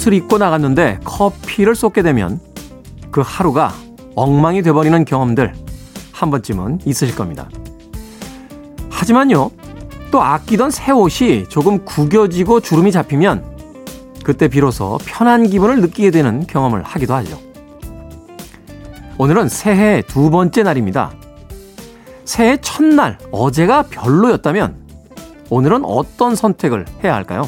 새 옷을 입고 나갔는데 커피를 쏟게 되면 그 하루가 엉망이 돼버리는 경험들 한 번쯤은 있으실 겁니다. 하지만요, 또 아끼던 새 옷이 조금 구겨지고 주름이 잡히면 그때 비로소 편한 기분을 느끼게 되는 경험을 하기도 하죠. 오늘은 새해 두 번째 날입니다. 새해 첫날, 어제가 별로였다면 오늘은 어떤 선택을 해야 할까요?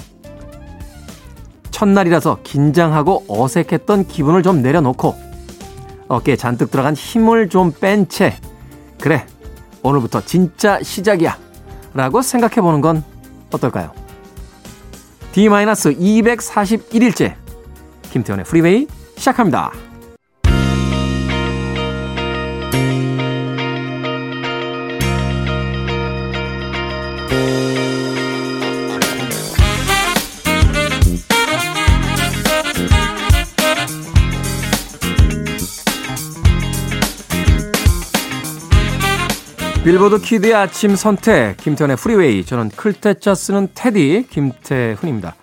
첫날이라서 긴장하고 어색했던 기분을 좀 내려놓고 어깨에 잔뜩 들어간 힘을 좀 뺀 채 그래 오늘부터 진짜 시작이야 라고 생각해 보는 건 어떨까요? D-241일째 김태현의 프리웨이 시작합니다. Billboard kid의 아침 선택 김태훈의 프리웨이 저는 클 태 자 쓰는 태디 김태훈입니다.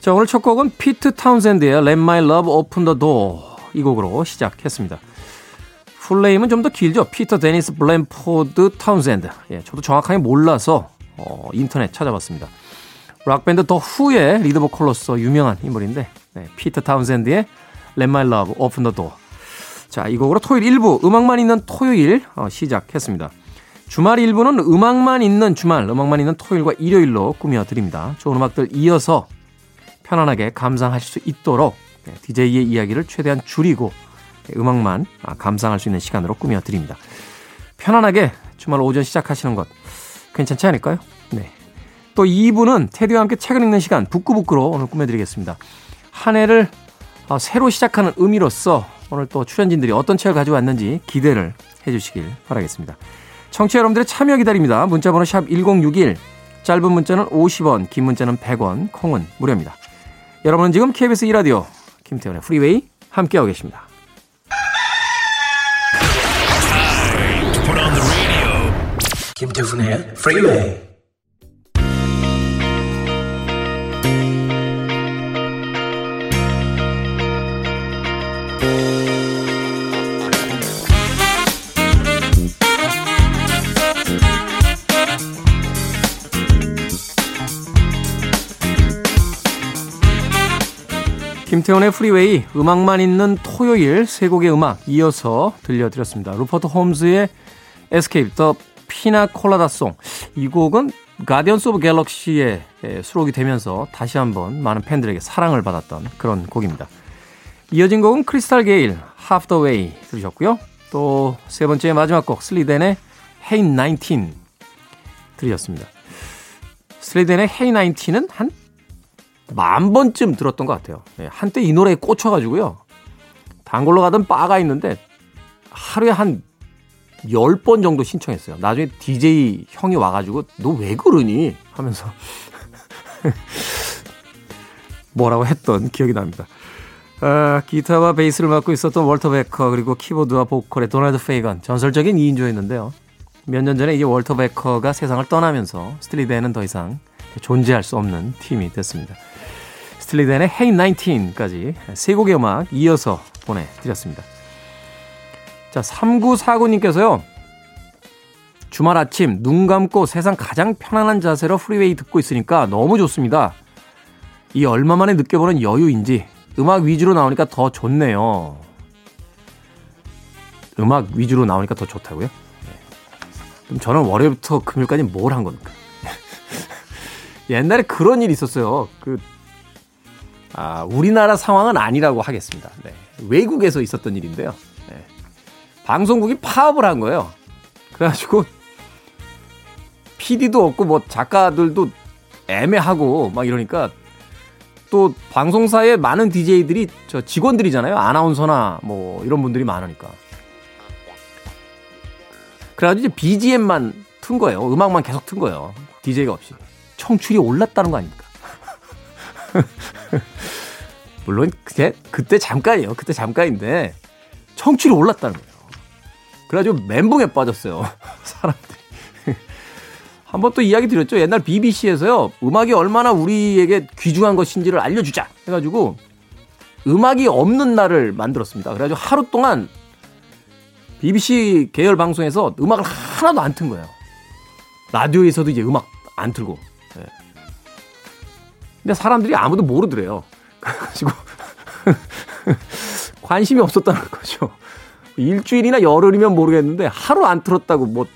자 오늘 첫 곡은 피트 타운샌드의 Let My Love Open the Door 이 곡으로 시작했습니다. full name은 좀 더 길죠. 피터 데니스 블랙포드 타운샌드. 예, 저도 정확하게 몰라서 어, 인터넷 찾아봤습니다. 락밴드 더 후의 리드 보컬로서 유명한 인물인데 네, 피터 타운샌드의 Let My Love Open the Door. 자, 이 곡으로 토요일 1부 음악만 있는 토요일 어, 시작했습니다. 주말 일부는 음악만 있는 주말, 음악만 있는 토요일과 일요일로 꾸며드립니다. 좋은 음악들 이어서 편안하게 감상하실 수 있도록 DJ의 이야기를 최대한 줄이고 음악만 아, 감상할 수 있는 시간으로 꾸며드립니다. 편안하게 주말 오전 시작하시는 것 괜찮지 않을까요? 네. 또 2부는 테디와 함께 책을 읽는 시간 북구북구로 오늘 꾸며드리겠습니다. 한 해를 어, 새로 시작하는 의미로서 오늘 또 출연진들이 어떤 책을 가지고 왔는지 기대를 해주시길 바라겠습니다. 청취자 여러분들의 참여 기다립니다. 문자번호 샵 1061, 짧은 문자는 50원, 긴 문자는 100원, 콩은 무료입니다. 여러분은 지금 KBS 2라디오 김태훈의 프리웨이 함께하고 계십니다. 김태훈의 프리웨이 김태훈의 프리웨이 음악만 있는 토요일 세 곡의 음악 이어서 들려드렸습니다. 루퍼트 홈즈의 Escape The Piña Colada Song. 이 곡은 Guardians of Galaxy에 수록이 되면서 다시 한번 많은 팬들에게 사랑을 받았던 그런 곡입니다. 이어진 곡은 크리스탈 게일 Half the Way 들으셨고요. 또 세 번째 마지막 곡 스틸리 댄의 Hey 19 들으셨습니다. 슬리덴의 Hey 19은 한 만 번쯤 들었던 것 같아요. 네, 한때 이 노래에 꽂혀가지고요. 단골로 가던 바가 있는데 하루에 한 10번 정도 신청했어요. 나중에 DJ 형이 와가지고 너 왜 그러니? 하면서 뭐라고 했던 기억이 납니다. 아, 기타와 베이스를 맡고 있었던 월터 베커 그리고 키보드와 보컬의 도널드 페이건 전설적인 2인조였는데요. 몇 년 전에 이제 월터 베커가 세상을 떠나면서 스틸리 댄은 더 이상 존재할 수 없는 팀이 됐습니다. 스틸리 댄의 Hey 19까지 세 곡의 음악 이어서 보내드렸습니다. 자, 3949님께서요. 주말 아침 눈 감고 세상 가장 편안한 자세로 프리웨이 듣고 있으니까 너무 좋습니다. 이 얼마 만에 느껴보는 여유인지 음악 위주로 나오니까 더 좋네요. 음악 위주로 나오니까 더 좋다고요? 네. 그럼 저는 월요일부터 금요일까지 뭘 한 겁니까? 옛날에 그런 일이 있었어요. 그 아, 우리나라 상황은 아니라고 하겠습니다. 네. 외국에서 있었던 일인데요. 네. 방송국이 파업을 한 거예요. 그래가지고 PD도 없고 뭐 작가들도 애매하고 막 이러니까 또 방송사에 많은 DJ들이 저 직원들이잖아요. 아나운서나 뭐 이런 분들이 많으니까. 그래가지고 이제 BGM만 튼 거예요. 음악만 계속 튼 거예요. DJ가 없이. 청출이 올랐다는 거 아닙니까? 물론 그게 그때 잠깐이에요. 그때 잠깐인데 청취율이 올랐다는 거예요. 그래가지고 멘붕에 빠졌어요. 사람들이. 한번 또 이야기 드렸죠. 옛날 BBC에서요. 음악이 얼마나 우리에게 귀중한 것인지를 알려주자 해가지고 음악이 없는 날을 만들었습니다. 그래가지고 하루 동안 BBC 계열 방송에서 음악을 하나도 안 튼 거예요. 라디오에서도 이제 음악 안 틀고. 네. 근데 사람들이 아무도 모르더래요. 그래가지고 관심이 없었다는 거죠. 일주일이나 열흘이면 모르겠는데 하루 안 틀었다고 뭐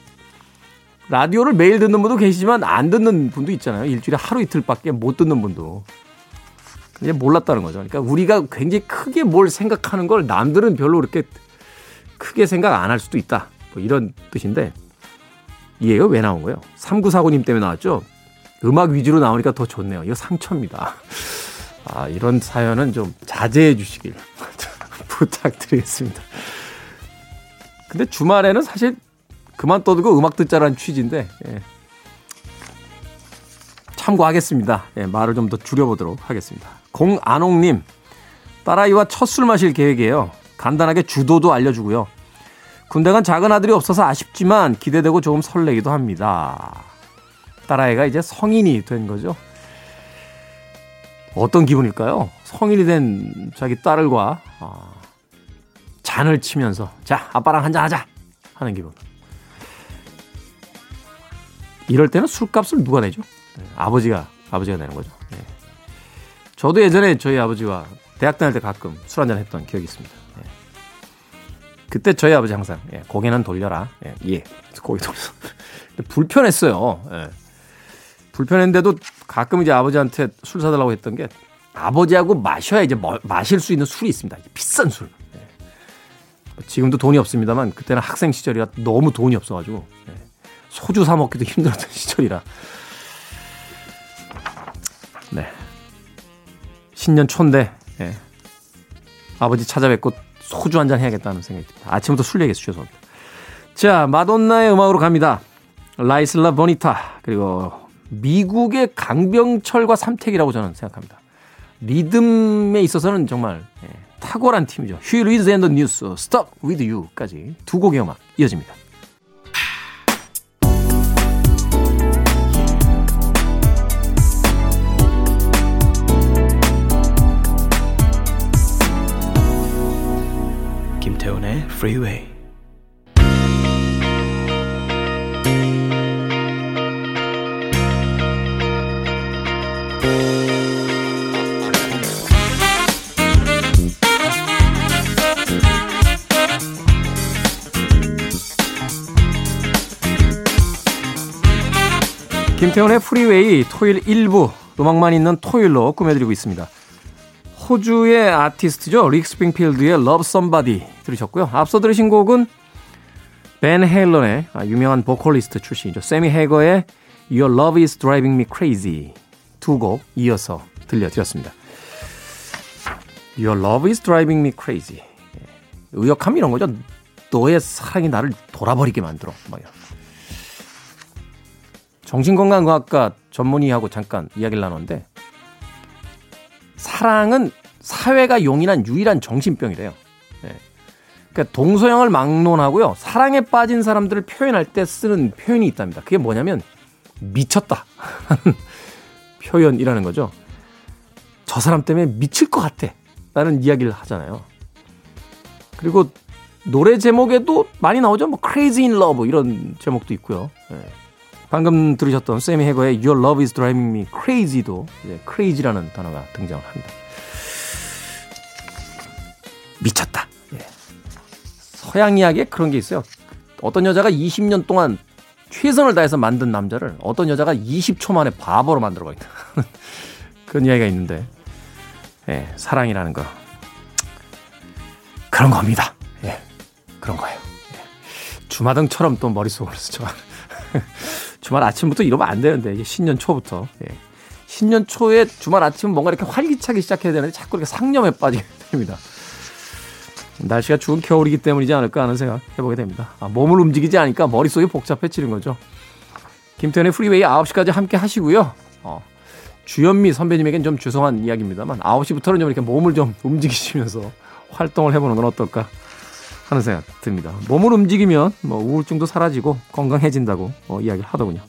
라디오를 매일 듣는 분도 계시지만 안 듣는 분도 있잖아요. 일주일에 하루 이틀밖에 못 듣는 분도. 이제 몰랐다는 거죠. 그러니까 우리가 굉장히 크게 뭘 생각하는 걸 남들은 별로 그렇게 크게 생각 안 할 수도 있다. 뭐 이런 뜻인데 이 얘기가 왜 나온 거예요? 3949님 때문에 나왔죠? 음악 위주로 나오니까 더 좋네요. 이거 상처입니다. 아, 이런 사연은 좀 자제해 주시길 부탁드리겠습니다. 근데 주말에는 사실 그만 떠들고 음악 듣자라는 취지인데, 예. 참고하겠습니다. 예, 말을 좀 더 줄여보도록 하겠습니다. 공안홍님, 딸아이와 첫 술 마실 계획이에요. 간단하게 주도도 알려주고요. 군대 간 작은 아들이 없어서 아쉽지만 기대되고 조금 설레기도 합니다. 딸아이가 이제 성인이 된 거죠. 어떤 기분일까요? 성인이 된 자기 딸과 어, 잔을 치면서 자 아빠랑 한잔 하자 하는 기분. 이럴 때는 술값을 누가 내죠? 네, 아버지가 아버지가 내는 거죠. 네. 저도 예전에 저희 아버지와 대학 다닐 때 가끔 술 한잔 했던 기억이 있습니다. 네. 그때 저희 아버지 항상 예, 고개는 돌려라. 예, 예. 고개 돌려. 불편했어요. 예. 불편했는데도 가끔 이제 아버지한테 술 사달라고 했던 게 아버지하고 마셔야 이제 뭐, 마실 수 있는 술이 있습니다. 비싼 술. 예. 지금도 돈이 없습니다만 그때는 학생 시절이라 너무 돈이 없어가지고 예. 소주 사 먹기도 힘들었던 시절이라. 네. 신년 초인데 예. 아버지 찾아뵙고 소주 한 잔 해야겠다는 생각이 듭니다. 아침부터 술 얘기해서 죄송합니다. 자, 마돈나의 음악으로 갑니다. La Isla Bonita 그리고 미국의 강병철과 삼태기라고 저는 생각합니다. 리듬에 있어서는 정말 예, 탁월한 팀이죠. 휴이 루이스 앤 더 뉴스, Stuck with You까지 두 곡의 음악 이어집니다. 김태훈의 Freeway. 김태훈의 프리웨이 토요일 1부 음악만 있는 토요일로 꾸며드리고 있습니다. 호주의 아티스트죠. 릭 스프링필드의 Love Somebody 들으셨고요. 앞서 들으신 곡은 벤 헤일런의 아, 유명한 보컬리스트 출신이죠. 세미 해거의 Your Love is Driving Me Crazy 두 곡 이어서 들려드렸습니다. Your Love is Driving Me Crazy 예. 의역함 이런 거죠. 너의 사랑이 나를 돌아버리게 만들어. 뭐 이런. 정신건강의학과 전문의하고 잠깐 이야기를 나눴는데 사랑은 사회가 용인한 유일한 정신병이래요. 네. 그러니까 동서양을 막론하고요. 사랑에 빠진 사람들을 표현할 때 쓰는 표현이 있답니다. 그게 뭐냐면 미쳤다 표현이라는 거죠. 저 사람 때문에 미칠 것 같아 라는 이야기를 하잖아요. 그리고 노래 제목에도 많이 나오죠. 뭐 Crazy in Love 이런 제목도 있고요. 네. 방금 들으셨던 세미 해거의 Your Love is Driving Me Crazy도 이제 crazy라는 단어가 등장을 합니다. 미쳤다. 예. 서양 이야기에 그런 게 있어요. 어떤 여자가 20년 동안 최선을 다해서 만든 남자를 어떤 여자가 20초 만에 바보로 만들어 버린다. 그런 이야기가 있는데, 예, 사랑이라는 거. 그런 겁니다. 예, 그런 거예요. 예. 주마등처럼 또 머릿속으로 스쳐가는. 주말 아침부터 이러면 안 되는데 이게 신년 초부터 예. 신년 초에 주말 아침은 뭔가 이렇게 활기차게 시작해야 되는데 자꾸 이렇게 상념에 빠지게 됩니다. 날씨가 추운 겨울이기 때문이지 않을까 하는 생각 해보게 됩니다. 아, 몸을 움직이지 않으니까 머릿속이 복잡해지는 거죠. 김태훈의 프리웨이 9시까지 함께 하시고요. 어, 주현미 선배님에겐 좀 죄송한 이야기입니다만 9시부터는 좀 이렇게 몸을 좀 움직이시면서 활동을 해보는 건 어떨까 하는 생각 듭니다. 몸을 움직이면 뭐 우울증도 사라지고 건강해진다고 어, 이야기를 하더군요.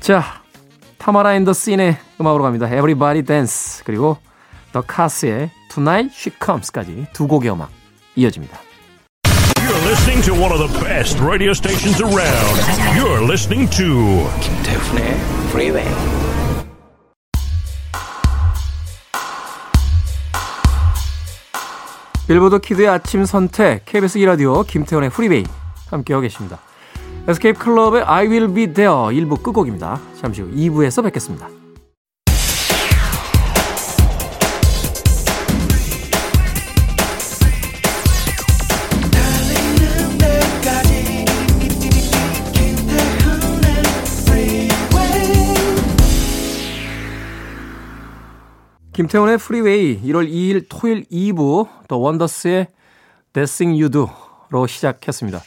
자, 타마라 앤 더 씬의 음악으로 갑니다. Everybody Dance 그리고 The Cars의 Tonight She Comes까지 두 곡의 음악 이어집니다. You're listening to one of the best radio stations around. You're listening to 김태훈의 Freeway. 빌보드 키드의 아침 선택 KBS 2라디오 김태원의 프리베이 함께하고 계십니다. 에스케이프 클럽의 I Will Be There 1부 끝곡입니다. 잠시 후 2부에서 뵙겠습니다. 김태훈의 프리웨이 1월 2일 토요일 2부 더 원더스의 You Do로 시작했습니다.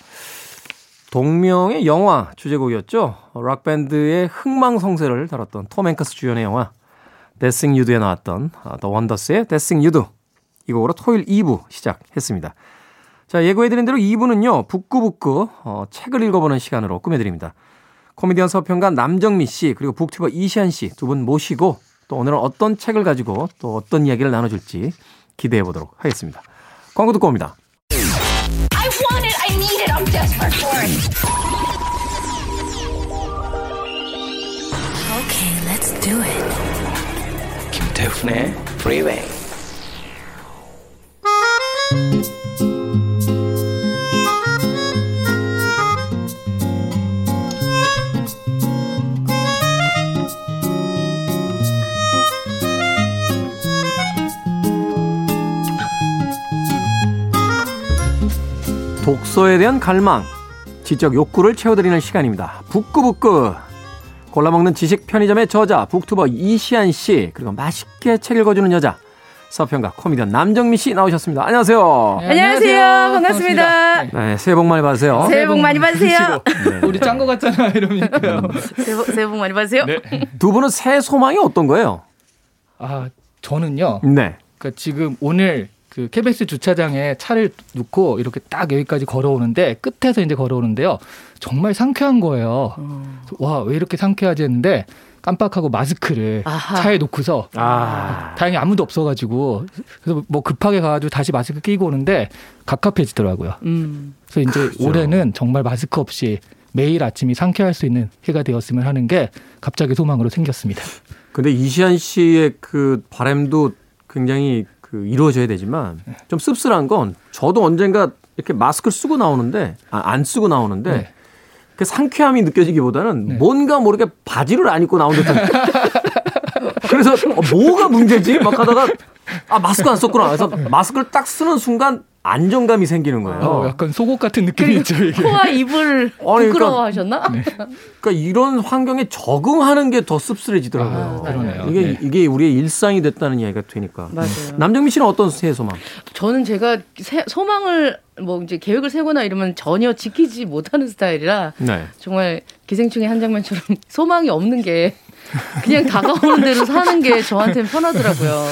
동명의 영화 주제곡이었죠. 락밴드의 흥망성쇠를 다뤘던 톰 행크스 주연의 영화 You Do에 나왔던 더 원더스의 You Do 이 곡으로 토요일 2부 시작했습니다. 자 예고해드린 대로 2부는요. 북구북구 어, 책을 읽어보는 시간으로 꾸며드립니다. 코미디언 서평가 남정미 씨 그리고 북튜버 이시한 씨 두 분 모시고 또 오늘은 어떤 책을 가지고 또 어떤 이야기를 나눠줄지 기대해 보도록 하겠습니다. 광고 듣고 옵니다. I want it. I need it. I'm desperate for it. Okay, let's do it. 김태훈의 Freeway. 독서에 대한 갈망, 지적 욕구를 채워드리는 시간입니다. 북구북구. 골라먹는 지식 편의점의 저자, 북투버 이시안 씨, 그리고 맛있게 책 읽어주는 여자, 서평가 코미디언 남정미 씨 나오셨습니다. 안녕하세요. 네, 안녕하세요. 반갑습니다. 네, 새해 복 많이 받으세요. 새해 복 많이 받으세요. 네. 우리 짠 거 같잖아 이러니까요. 새해 복, 새해 복 많이 받으세요. 네. 두 분은 새해 소망이 어떤 거예요? 아 저는요. 네. 그러니까 지금 오늘 그 KBS 주차장에 차를 놓고 이렇게 딱 여기까지 걸어오는데 끝에서 이제 걸어오는데요. 정말 상쾌한 거예요. 와왜 이렇게 상쾌하지 했는데 깜빡하고 마스크를 아하. 차에 놓고서 아, 다행히 아무도 없어가지고 그래서 뭐 급하게 가가지고 다시 마스크 끼고 오는데 갑갑해지더라고요. 음. 그래서 이제 그렇죠. 올해는 정말 마스크 없이 매일 아침이 상쾌할 수 있는 해가 되었으면 하는 게 갑자기 소망으로 생겼습니다. 근데 이시안 씨의 그 바람도 굉장히 그 이루어져야 되지만 좀 씁쓸한 건 저도 언젠가 이렇게 마스크를 쓰고 나오는데 아, 안 쓰고 나오는데 네. 그 상쾌함이 느껴지기보다는 네. 뭔가 모르게 바지를 안 입고 나온 듯한 그래서 어, 뭐가 문제지 막 하다가 아 마스크 안 썼구나 그래서 마스크를 딱 쓰는 순간 안정감이 생기는 거예요. 어, 약간 속옷 같은 느낌이 있죠 이게. 코와 입을 그러니까- 부끄러워하셨나? 그러니까 이런 환경에 적응하는 게 더 씁쓸해지더라고요. 아, 그러네요. 이게 네. 이게 우리의 일상이 됐다는 이야기가 되니까. 맞아요. 남정민 씨는 어떤 새해 소망? 저는 제가 세- 소망을 뭐 이제 계획을 세거나 이러면 전혀 지키지 못하는 스타일이라 네. 정말 기생충의 한 장면처럼 소망이 없는 게 그냥 다가오는 대로 사는 게 저한테는 편하더라고요.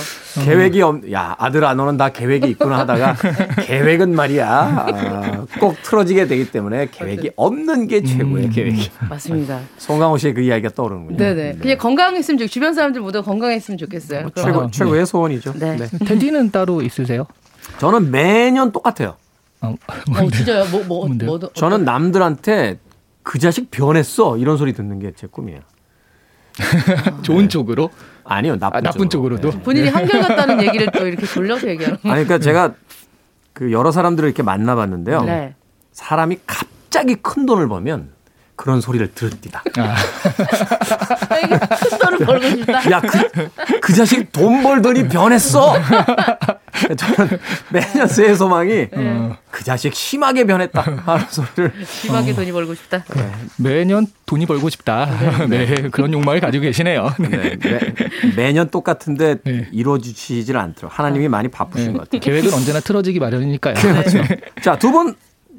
계획이 없, 야, 아들 안 오는 다 계획이 있구나 하다가 계획은 말이야. 아, 꼭 틀어지게 되기 때문에 계획이 없는 게 최고의 계획이. 맞습니다. 송강호 씨의 그 이야기가 떠오르는군요. 네네. 그냥 건강했으면 좋. 주변 사람들 모두 건강했으면 좋겠어요. 뭐 최고, 최고의 소원이죠. 네. 네. 텐디는 따로 있으세요? 저는 매년 똑같아요. 어, 어, 진짜요? 뭐, 뭐? 뭐, 저는 남들한테 그 자식 변했어. 이런 소리 듣는 게 제 꿈이에요. 좋은 쪽으로? 아니요, 나쁜, 아, 나쁜 쪽으로 도? 네. 본인이 한결같다는 얘기를 또 이렇게 돌려서 얘기하는 거. 아니, 그러니까 제가 그 여러 사람들을 이렇게 만나봤는데요. 네. 사람이 갑자기 큰 돈을 벌면 그런 소리를 들읍니다. 아, 아, 이게 큰 돈을 벌고 싶다. 야, 그, 그 자식 돈 벌더니 변했어! 저는 매년 새해 소망이 그 자식 심하게 변했다. 하는 소리를. 심하게 돈이 벌고 싶다. 매년 돈이 벌고 싶다. 네, 그런 욕망을 가지고 계시네요. 네. 네, 매, 매년 똑같은데 네. 이루어지지를 않더라고요. 하나님이 많이 바쁘신 네, 것 같아요. 계획은 언제나 틀어지기 마련이니까요. 그렇죠. 자, 두 분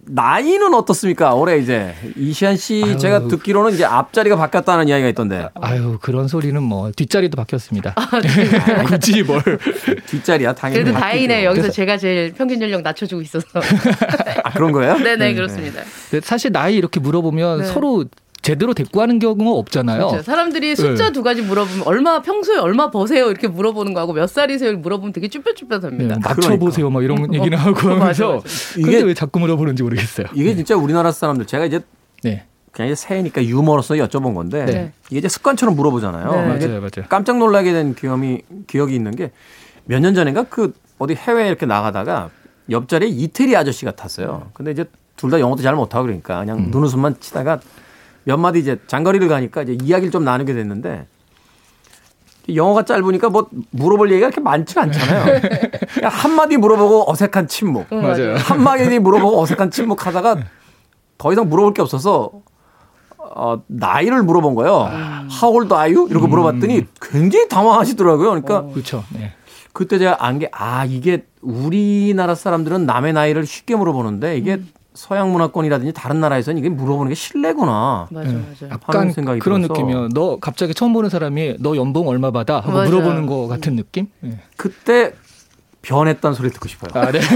나이는 어떻습니까? 올해 이제 이시안 씨 아유. 제가 듣기로는 이제 앞자리가 바뀌었다는 이야기가 있던데 아유, 그런 소리는 뭐 뒷자리도 바뀌었습니다. 굳이 뭘. 뒷자리야 당연히. 그래도 바뀌죠. 다행이네요. 여기서 제가 제일 평균 연령 낮춰주고 있어서. 아 그런 거예요? 네네, 그렇습니다. 근데 사실 나이 이렇게 물어보면 네. 서로 제대로 대꾸하는 경우가 없잖아요. 그렇죠. 사람들이 숫자 네. 두 가지 물어보면 얼마 평소에 얼마 버세요 이렇게 물어보는 거하고 몇 살이세요 물어보면 되게 네, 쭈뼛쭈뼛합니다. 맞춰보세요, 뭐 이런 얘기는 하고 어, 맞아, 하면서 맞아. 근데 이게- 왜 자꾸 물어보는지 모르겠어요. 이게 진짜 우리나라 사람들 제가 이제 네, 그냥 이제 새해니까 유머로서 여쭤본 건데 네. 이게 이제 습관처럼 물어보잖아요. 네. 맞아요, 맞아요. 깜짝 놀라게 된 기억이 기억이 있는 게 몇 년 전인가 그 어디 해외에 이렇게 나가다가 옆자리에 이태리 아저씨가 탔어요. 근데 이제 둘 다 영어도 잘 못하고 그러니까 그냥 음. 눈웃음만 치다가 몇 마디 이제 장거리를 가니까 이제 이야기를 좀 나누게 됐는데 영어가 짧으니까 뭐 물어볼 얘기가 그렇게 많지가 않잖아요. 그냥 한마디 물어보고 어색한 침묵. 맞아요. 한 마디 물어보고 어색한 침묵 하다가 더 이상 물어볼 게 없어서 어, 나이를 물어본 거예요. How old are you? 이렇게 물어봤더니 굉장히 당황하시더라고요. 그러니까 그렇죠. 네. 그때 제가 안 게 아 이게 우리나라 사람들은 남의 나이를 쉽게 물어보는데 이게 서양 문화권이라든지 다른 나라에서는 이게 물어보는 게 실례구나. 맞아 맞아. 하는 약간 생각이 그런 들어서. 느낌이요. 너 갑자기 처음 보는 사람이 너 연봉 얼마 받아? 하고 맞아요. 물어보는 거 같은 느낌? 네. 그때 변했다는 소리 듣고 싶어요. 아, 네.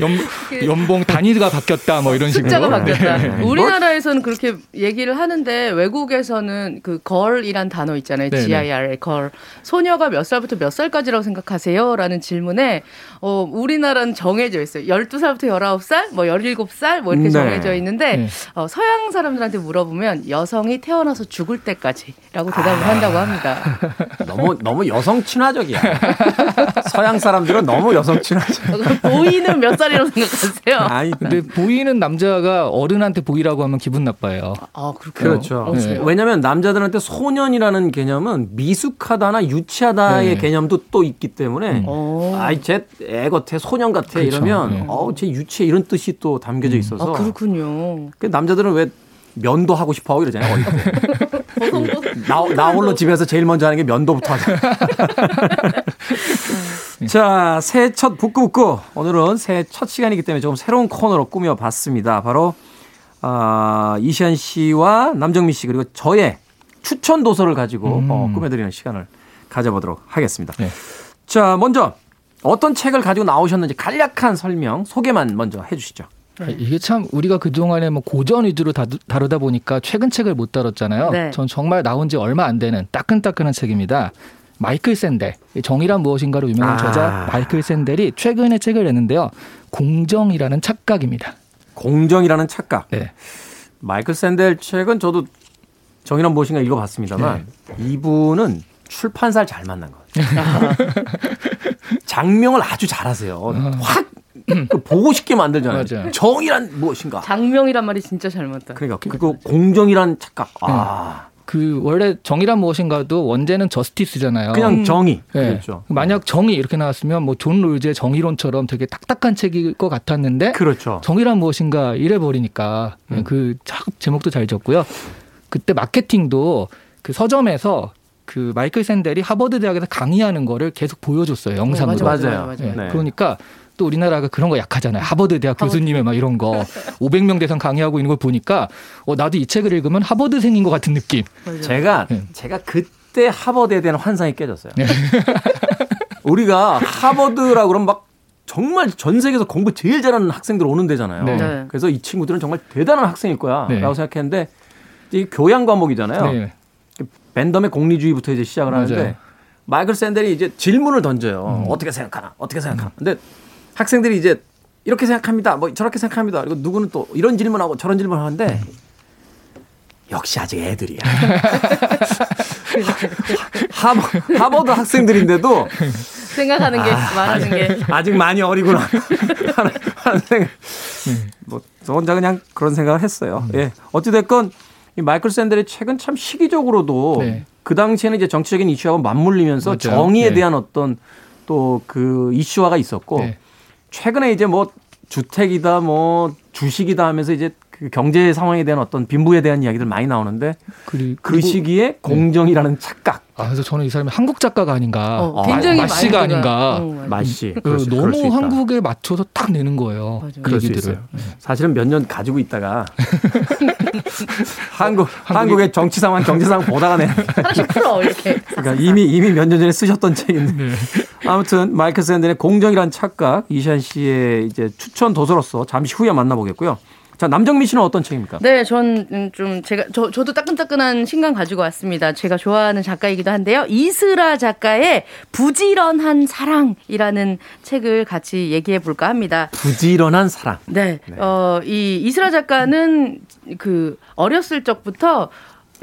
연, 연봉 단위가 바뀌었다, 뭐 이런 식으로. 숫자가 바뀌었다. 네. 우리나라에서는 그렇게 얘기를 하는데 외국에서는 그 걸이란 단어 있잖아요. 네네. GIR 걸. 소녀가 몇 살부터 몇 살까지라고 생각하세요? 라는 질문에 어 우리나라는 정해져 있어요. 12살부터 19살, 뭐 17살 뭐 이렇게 네. 정해져 있는데 네. 어, 서양 사람들한테 물어보면 여성이 태어나서 죽을 때까지라고 대답을 한다고 합니다. 너무 너무 여성 친화적이야. 서양 사람들은 너무 여성 친화적. 그럼 보이는 몇 살이라고 생각하세요? 아니 근데 보이는 남자가 어른한테 보이라고 하면 기분 나빠요. 아, 그렇군요. 그렇죠. 어, 그래요? 왜냐하면 남자들한테 소년이라는 개념은 미숙하다나 유치하다의 네. 개념도 또 있기 때문에 어. 아이 쟤애 같아 소년 같아 그렇죠. 이러면 네. 어우 쟤 유치해 이런 뜻이 또 담겨져 있어서 아, 그렇군요. 그 남자들은 왜 면도 하고 싶어 하고 이러잖아요. 보송보송. 나, 나 홀로 집에서 제일 먼저 하는 게 면도부터 하자. 자, 새해 첫 북구북구. 오늘은 새해 첫 시간이기 때문에 조금 새로운 코너로 꾸며봤습니다. 바로, 아, 이시안 씨와 남정미 씨 그리고 저의 추천 도서를 가지고 어, 꾸며드리는 시간을 가져보도록 하겠습니다. 네. 자, 먼저 어떤 책을 가지고 나오셨는지 간략한 설명, 소개만 먼저 해주시죠. 아, 이게 참 우리가 그동안에 뭐 고전 위주로 다루, 다루다 보니까 최근 책을 못 다뤘잖아요. 네. 전 정말 나온 지 얼마 안 되는 따끈따끈한 책입니다. 마이클 샌델, 이 정의란 무엇인가로 유명한 아. 저자 마이클 샌델이 최근에 책을 냈는데요. 공정이라는 착각입니다. 공정이라는 착각. 네. 마이클 샌델 책은 저도 정의란 무엇인가 읽어봤습니다만 이분은 출판사를 잘 만난 것 같아요. 작명을 아주 잘하세요. 확그 보고 싶게 만들잖아요. 맞아요. 정의란 무엇인가. 작명이란 말이 진짜 잘 맞다. 그러니까 그리고 공정이란 착각. 아 그 원래 정의란 무엇인가도 원제는 Justice잖아요. 그냥 정의. 네. 그렇죠. 만약 정의 이렇게 나왔으면 뭐 존 롤즈의 정의론처럼 되게 딱딱한 책일 것 같았는데 그렇죠. 정의란 무엇인가 이래 버리니까 음. 그참 제목도 잘 지었고요. 그때 마케팅도 그 서점에서 그 마이클 샌델이 하버드 대학에서 강의하는 거를 계속 보여줬어요 영상으로. 맞아, 맞아, 맞아요. 맞아, 네. 맞아. 네. 그러니까 또 우리나라가 그런 거 약하잖아요. 하버드 대학 교수님의 막 이런 거 500명 대상 강의하고 있는 걸 보니까 어 나도 이 책을 읽으면 하버드생인 것 같은 느낌. 제가 네. 제가 그때 하버드에 대한 환상이 깨졌어요. 우리가 하버드라 그러면 막 정말 전 세계에서 공부 제일 잘하는 학생들 오는 데잖아요. 네. 네. 그래서 이 친구들은 정말 대단한 학생일 거야라고 네. 생각했는데 이 교양 과목이잖아요. 네. 밴덤의 공리주의부터 이제 시작을 하는데 맞아요. 음. 마이클 샌델이 이제 질문을 던져요. 어떻게 생각하나? 어떻게 생각하나? 근데 학생들이 이제 이렇게 생각합니다. 뭐 저렇게 생각합니다. 그리고 누구는 또 이런 질문하고 저런 질문하는데 역시 아직 애들이야. 하버, 하버드 학생들인데도 생각하는 게 말하는 게 아직 많이 어리구나 하는, 하는 생각. 뭐, 저 혼자 그냥 그런 생각을 했어요. 예. 어찌 됐건 이 마이클 샌델의 책은 참 시기적으로도 네. 그 당시에는 이제 정치적인 이슈하고 맞물리면서 맞아요. 정의에 네. 대한 어떤 또 그 이슈화가 있었고 네. 최근에 이제 뭐 주택이다 뭐 주식이다 하면서 이제 그 경제 상황에 대한 어떤 빈부에 대한 이야기들 많이 나오는데 그리, 그 그리고- 시기에 공정이라는 착각 아, 그래서 저는 이 사람이 한국 작가가 아닌가. 어, 아, 굉장히 마- 마씨가 많이 아닌가. 어. 맛이 그수 너무 있다. 한국에 맞춰서 딱 내는 거예요. 맞아요. 그 그럴 수 얘기들을. 있어요. 사실은 몇 년 가지고 있다가 한국 한국의 정치 상황, 경제 상황 보다가 내는 하나씩 풀어 이렇게. 그러니까 이미 이미 몇 년 전에 쓰셨던 책인데 아무튼 마이클 샌델의 공정이란 착각 이시안 씨의 이제 추천 도서로서 잠시 후에 만나보겠고요. 자, 남정미 씨는 어떤 책입니까? 네, 전 좀 제가 저 저도 따끈따끈한 신간 가지고 왔습니다. 제가 좋아하는 작가이기도 한데요. 이스라 작가의 부지런한 사랑이라는 책을 같이 얘기해 볼까 합니다. 부지런한 사랑. 네. 어, 이 이스라 작가는 그 어렸을 적부터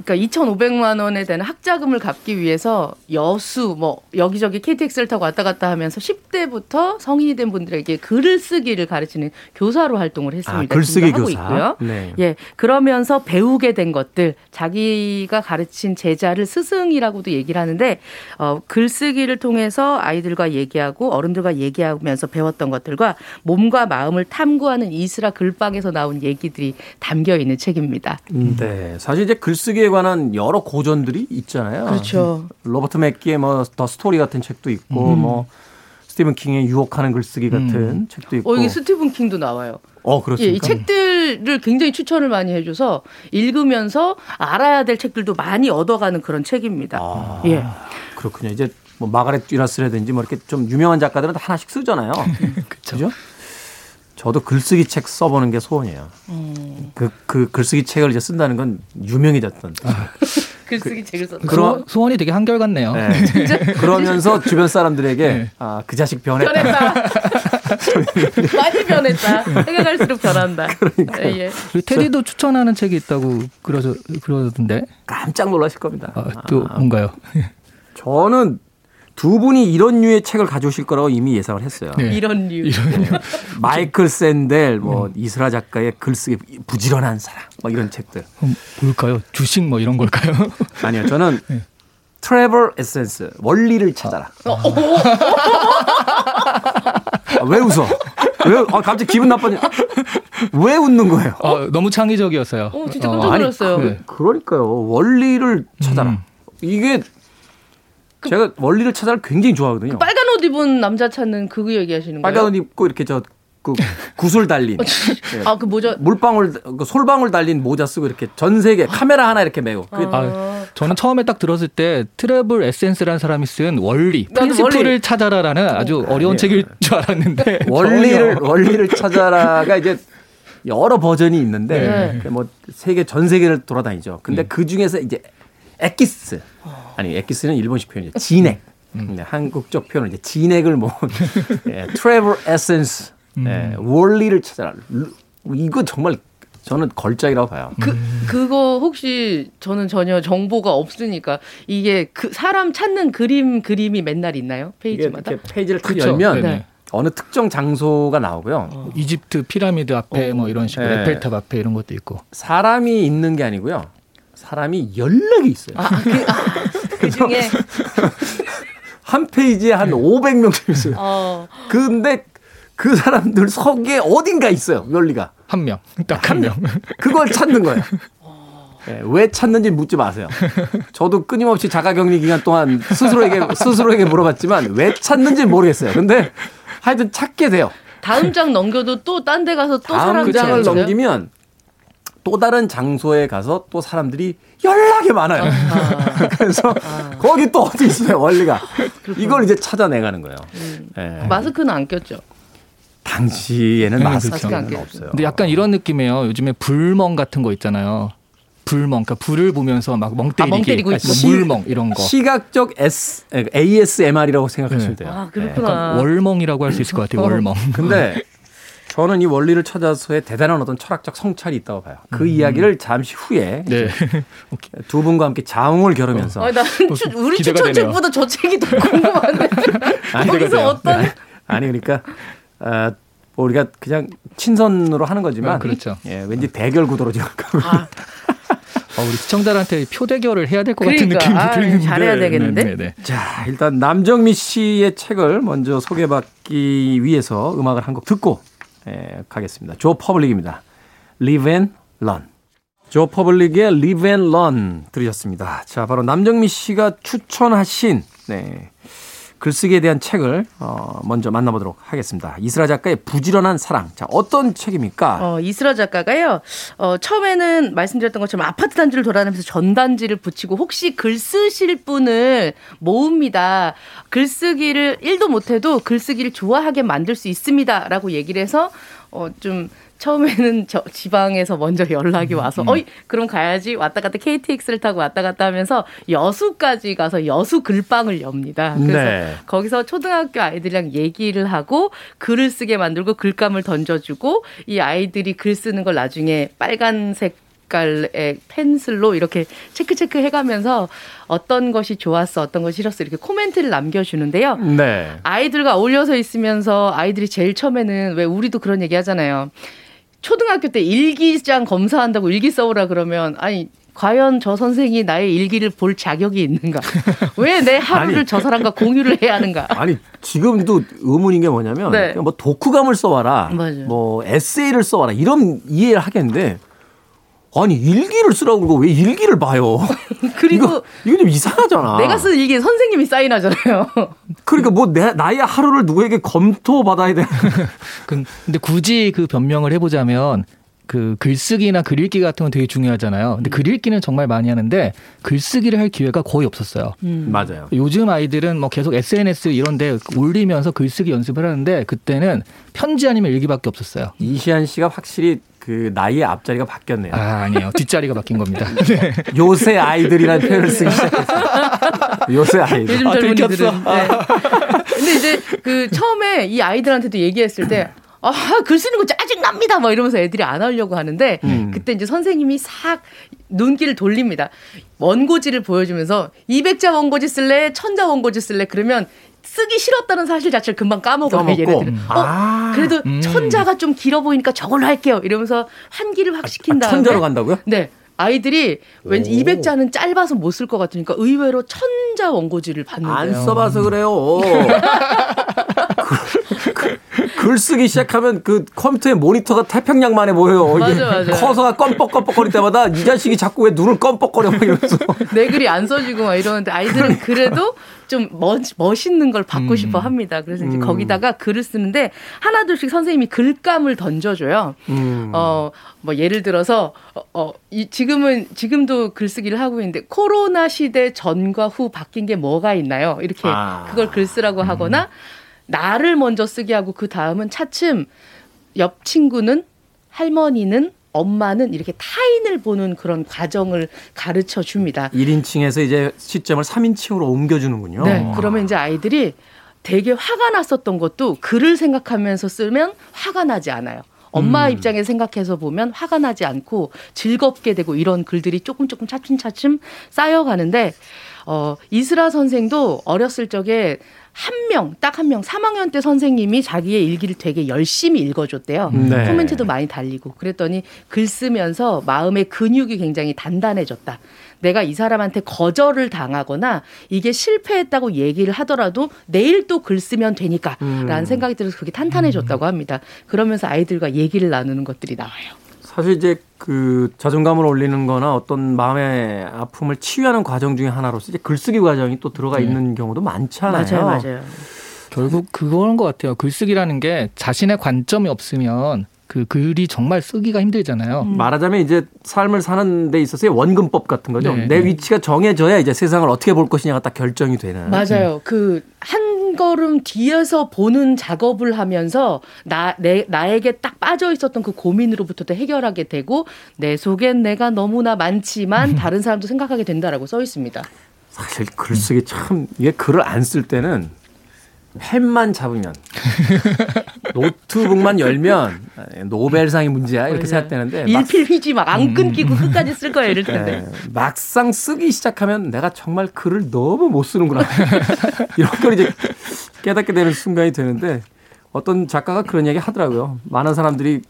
그러니까 2,500만 원에 되는 학자금을 갚기 위해서 여수 뭐 여기저기 KTX를 타고 왔다 갔다 하면서 10대부터 성인이 된 분들에게 글을 쓰기를 가르치는 교사로 활동을 했습니다. 아, 글쓰기 교사. 있고요. 네. 예. 그러면서 배우게 된 것들 자기가 가르친 제자를 스승이라고도 얘기를 하는데 어, 글쓰기를 통해서 아이들과 얘기하고 어른들과 얘기하면서 배웠던 것들과 몸과 마음을 탐구하는 이슬아 글방에서 나온 얘기들이 담겨 있는 책입니다. 네. 사실 이제 글쓰기에 관한 여러 고전들이 있잖아요. 그렇죠. 로버트 맥기의 뭐 The Story 같은 책도 있고 뭐 스티븐 킹의 유혹하는 글쓰기 같은 책도 있고. 어, 여기 스티븐 킹도 나와요. 어, 예, 그렇습니까? 이 책들을 굉장히 추천을 많이 해줘서 읽으면서 알아야 될 책들도 많이 얻어가는 그런 책입니다. 아. 예. 그렇군요. 이제 뭐 마가렛 듀라스라든지 뭐 이렇게 좀 유명한 작가들은 다 하나씩 쓰잖아요. 그렇죠? 저도 글쓰기 책 써보는 게 소원이에요. 그, 그 글쓰기 책을 이제 쓴다는 건 유명해졌던. 글쓰기 책을 썼 그럼- 소, 소원이 되게 한결 같네요. 네. 그러면서 주변 사람들에게 아, 그 자식 변했다. 변했다. 많이 변했다. 생각할수록 변한다. 예. 그리고 테디도 추천하는 책이 있다고 그러저 그러던데. 깜짝 놀라실 겁니다. 아, 또 뭔가요? 저는 두 분이 이런 류의 책을 가져오실 거라고 이미 예상을 했어요. 네. 이런 류. 마이클 샌델, 뭐 이스라 작가의 글쓰기 부지런한 사랑, 막 이런 책들. 뭘까요? 주식 뭐 이런 걸까요? 아니요, 저는 트래블 에센스 원리를 찾아라. 아, 왜 웃어? 왜? 아, 갑자기 기분 나빠지? 왜 웃는 거예요? 어, 너무 창의적이었어요. 어, 진짜 깜짝 놀랐어요. 네. 그러니까요. 윌리를 찾아라. 이게 제가 윌리를 찾아를 굉장히 좋아하거든요. 빨간 옷 입은 남자 찾는 그거 얘기하시는 거예요? 빨간 옷 입고 이렇게 저 그 구슬 달린 예. 아, 그 모자. 물방울 그 솔방울 달린 모자 쓰고 이렇게 전 세계 카메라 하나 이렇게 메고 그게 아, 저는 처음에 딱 들었을 때 Travel Essence라는 사람이 쓴 원리, principle을 원리. 찾아라라는 아주 어려운 책일 줄 알았는데 원리를 전혀. 윌리를 찾아라가 이제 여러 버전이 있는데 네. 뭐 세계 전 세계를 돌아다니죠. 근데 그 중에서 이제 엑기스 아니 엑기스는 일본식 표현이죠. 진액. 네, 한국적 표현은 이제 진액을 모은 예, Travel Essence 예, 윌리를 찾아라. 루- 이거 정말 저는 걸작이라고 봐요. 그, 그거 혹시 저는 전혀 정보가 없으니까 이게 그 사람 찾는 그림, 그림이 맨날 있나요? 페이지마다? 이렇게 페이지를 탁. 열면 네네. 어느 특정 장소가 나오고요. 이집트 피라미드 앞에 뭐 이런 식으로 네. 에펠탑 앞에 이런 것도 있고. 사람이 있는 게 아니고요. 사람이 연락이 있어요. 그 중에, 한 페이지에 한 500명 있어요. 어, 근데 그 사람들 속에 어딘가 있어요. 원리가. 한 명, 딱 한 명. 그걸 찾는 거예요. 예, 왜 찾는지 묻지 마세요. 저도 끊임없이 자가격리 기간 동안 스스로에게 스스로에게 물어봤지만 왜 찾는지 모르겠어요. 근데 하여튼 찾게 돼요. 다음 장 넘겨도 또 딴 데 가서 또 다음 사람 장을? 넘기면 또 다른 장소에 가서 또 사람들이 연락이 많아요. 그래서 거기 또 어디 있어요 원리가 이걸 이제 찾아내가는 거예요. 예. 마스크는 안 꼈죠. 당시에는 네, 마스크는 그렇죠. 없어요. 근데 약간 이런 느낌이에요. 요즘에 불멍 같은 거 있잖아요. 불멍, 그러니까 불을 보면서 막 멍 때리기, 아, 멍 때리고 뭐 있고. 물멍 이런 거. 시각적 S, ASMR이라고 생각하시면 네. 돼요. 아, 네. 그렇구나. 약간 월멍이라고 할 수 있을 것 같아요. 월멍. 근데 저는 이 원리를 찾아서의 대단한 어떤 철학적 성찰이 있다고 봐요. 그 이야기를 잠시 후에 네. 두 분과 함께 자웅을 겨루면서 아니, 난 추, 우리 추천책보다 저 책이 더 궁금한데. 거기서 어떤. 아니 그러니까 어, 뭐 우리가 그냥 친선으로 하는 거지만 아, 그렇죠. 예, 왠지 대결 구도로 지금 가고 아, 어, 우리 시청자한테 표 대결을 해야 될 것 같은 그러니까. 느낌이 아, 드는데. 잘해야 되겠는데? 네, 네, 네. 자, 일단 남정미 씨의 책을 먼저 소개받기 위해서 음악을 한 곡 듣고 예, 가겠습니다. 조 퍼블릭입니다. Live and Learn. 조 퍼블릭의 Live and Learn 들으셨습니다. 자, 바로 남정미 씨가 추천하신 네, 글쓰기에 대한 책을 어, 먼저 만나보도록 하겠습니다. 이스라 작가의 부지런한 사랑. 자, 어떤 책입니까? 어, 이스라 작가가요, 어, 처음에는 말씀드렸던 것처럼 아파트 단지를 돌아다니면서 전단지를 붙이고 혹시 글 쓰실 분을 모읍니다. 글쓰기를 1도 못해도 글쓰기를 좋아하게 만들 수 있습니다. 라고 얘기를 해서, 어, 좀 처음에는 저 지방에서 먼저 연락이 와서 어이 그럼 가야지 왔다 갔다 KTX를 타고 왔다 갔다 하면서 여수까지 가서 여수 글방을 엽니다. 그래서 네. 거기서 초등학교 아이들이랑 얘기를 하고 글을 쓰게 만들고 글감을 던져주고 이 아이들이 글 쓰는 걸 나중에 빨간색 깔의 펜슬로 이렇게 체크 체크 해가면서 어떤 것이 좋았어, 어떤 것이 싫었어 이렇게 코멘트를 남겨주는데요. 네. 아이들과 어울려서 있으면서 아이들이 제일 처음에는 왜 우리도 그런 얘기 하잖아요. 초등학교 때 일기장 검사한다고 일기 써오라 그러면 아니 과연 저 선생이 나의 일기를 볼 자격이 있는가? 왜 내 하루를 아니. 저 사람과 공유를 해야 하는가? 아니 지금도 의문인 게 뭐냐면 네. 뭐 독후감을 써와라, 맞아요. 뭐 에세이를 써와라 이런 이해를 하겠는데 아니 일기를 쓰라고 그러고 왜 일기를 봐요? 그리고 이거 이거 좀 이상하잖아. 내가 쓴 일기에 선생님이 사인하잖아요. 그러니까 뭐 내 나의 하루를 누구에게 검토 받아야 돼? 그- 근데 굳이 그 변명을 해보자면 그 글쓰기나 글 읽기 같은 건 되게 중요하잖아요. 근데 글 읽기는 정말 많이 하는데 글쓰기를 할 기회가 거의 없었어요. 맞아요. 요즘 아이들은 뭐 계속 SNS 이런데 올리면서 글쓰기 연습을 하는데 그때는 편지 아니면 일기밖에 없었어요. 이시안 씨가 확실히 그 나이의 앞자리가 바뀌었네요. 아 아니에요. 뒷자리가 바뀐 겁니다. 네. 요새 아이들이라는 표현을 쓰기 시작했어요. 요새 아이들. 요즘 아, 젊은이들은. 들켰어. 네. 근데 이제 그 처음에 이 아이들한테도 얘기했을 때 아, 글 쓰는 거 짜증납니다. 막 이러면서 애들이 안 하려고 하는데 음. 그때 이제 선생님이 싹 눈길을 돌립니다. 원고지를 보여주면서 200자 원고지 쓸래? 1000자 원고지 쓸래? 그러면 쓰기 싫었다는 사실 자체를 금방 까먹어요, 까먹고. 얘네들은. 어, 아. 그래도 음. 천자가 좀 길어 보이니까 저걸로 할게요. 이러면서 환기를 확 시킨 아, 다음에 천자로 간다고요? 네. 아이들이 왠지 오. 200자는 짧아서 못 쓸 것 같으니까 의외로 천자 원고지를 받는데요. 안 써봐서 그래요. 글- 쓰기 시작하면 그 컴퓨터의 모니터가 태평양만해 보여요. 맞아, 맞아. 커서가 껌뻑껌뻑거릴 때마다 이 자식이 자꾸 왜 눈을 껌뻑거려 막 이러면서. 내 글이 안 써지고 막 이러는데 아이들은 그래도 좀 멋, 멋있는 걸 받고 싶어 합니다. 그래서 이제 음. 거기다가 글을 쓰는데 하나둘씩 선생님이 글감을 던져줘요. 음. 어, 뭐 예를 들어서 어, 어, 이, 지금은 지금도 글쓰기를 하고 있는데 코로나 시대 전과 후 바뀐 게 뭐가 있나요? 이렇게 아. 그걸 글 쓰라고 하거나 나를 먼저 쓰게 하고 그 다음은 차츰 옆 친구는 할머니는 엄마는 이렇게 타인을 보는 그런 과정을 가르쳐 줍니다. 1인칭에서 이제 시점을 3인칭으로 옮겨주는군요. 네. 그러면 이제 아이들이 되게 화가 났었던 것도 글을 생각하면서 쓰면 화가 나지 않아요. 엄마 음. 입장에 생각해서 보면 화가 나지 않고 즐겁게 되고 이런 글들이 조금 조금 차츰차츰 쌓여가는데 어 이스라 선생도 어렸을 적에 한 명, 딱 한 명, 3학년 때 선생님이 자기의 일기를 되게 열심히 읽어줬대요. 네. 코멘트도 많이 달리고. 그랬더니 글 쓰면서 마음의 근육이 굉장히 단단해졌다. 내가 이 사람한테 거절을 당하거나 이게 실패했다고 얘기를 하더라도 내일 또 글 쓰면 되니까 라는 생각이 들어서 그게 탄탄해졌다고 합니다. 그러면서 아이들과 얘기를 나누는 것들이 나와요. 사실 이제 그 자존감을 올리는 거나 어떤 마음의 아픔을 치유하는 과정 중에 하나로서 이제 글쓰기 과정이 또 들어가 있는 경우도 많잖아요. 맞아요, 맞아요. 결국 그거인 것 같아요. 글쓰기라는 게 자신의 관점이 없으면 그 글이 정말 쓰기가 힘들잖아요. 말하자면 이제 삶을 사는 데 있어서의 원근법 같은 거죠. 네, 내 네. 위치가 정해져야 이제 세상을 어떻게 볼 것이냐가 딱 결정이 되는. 맞아요. 그 한 걸음 뒤에서 보는 작업을 하면서 나, 내, 나에게 딱 빠져 있었던 그 고민으로부터 해결하게 되고 내 속엔 내가 너무나 많지만 다른 사람도 생각하게 된다라고 써 있습니다. 사실 글 쓰기 참 이게 글을 안 쓸 때는 펜만 잡으면. 노트북만 열면 노벨상이 문제야? 이렇게 생각되는데 막, 일필 휘지 막 안 끊기고 끝까지 쓸 거예요 이럴 텐데. 예, 막상 쓰기 시작하면 내가 정말 글을 너무 못 쓰는구나. 이런 걸 이제 깨닫게 되는 순간이 되는데 어떤 작가가 그런 얘기 하더라고요. 많은 사람들이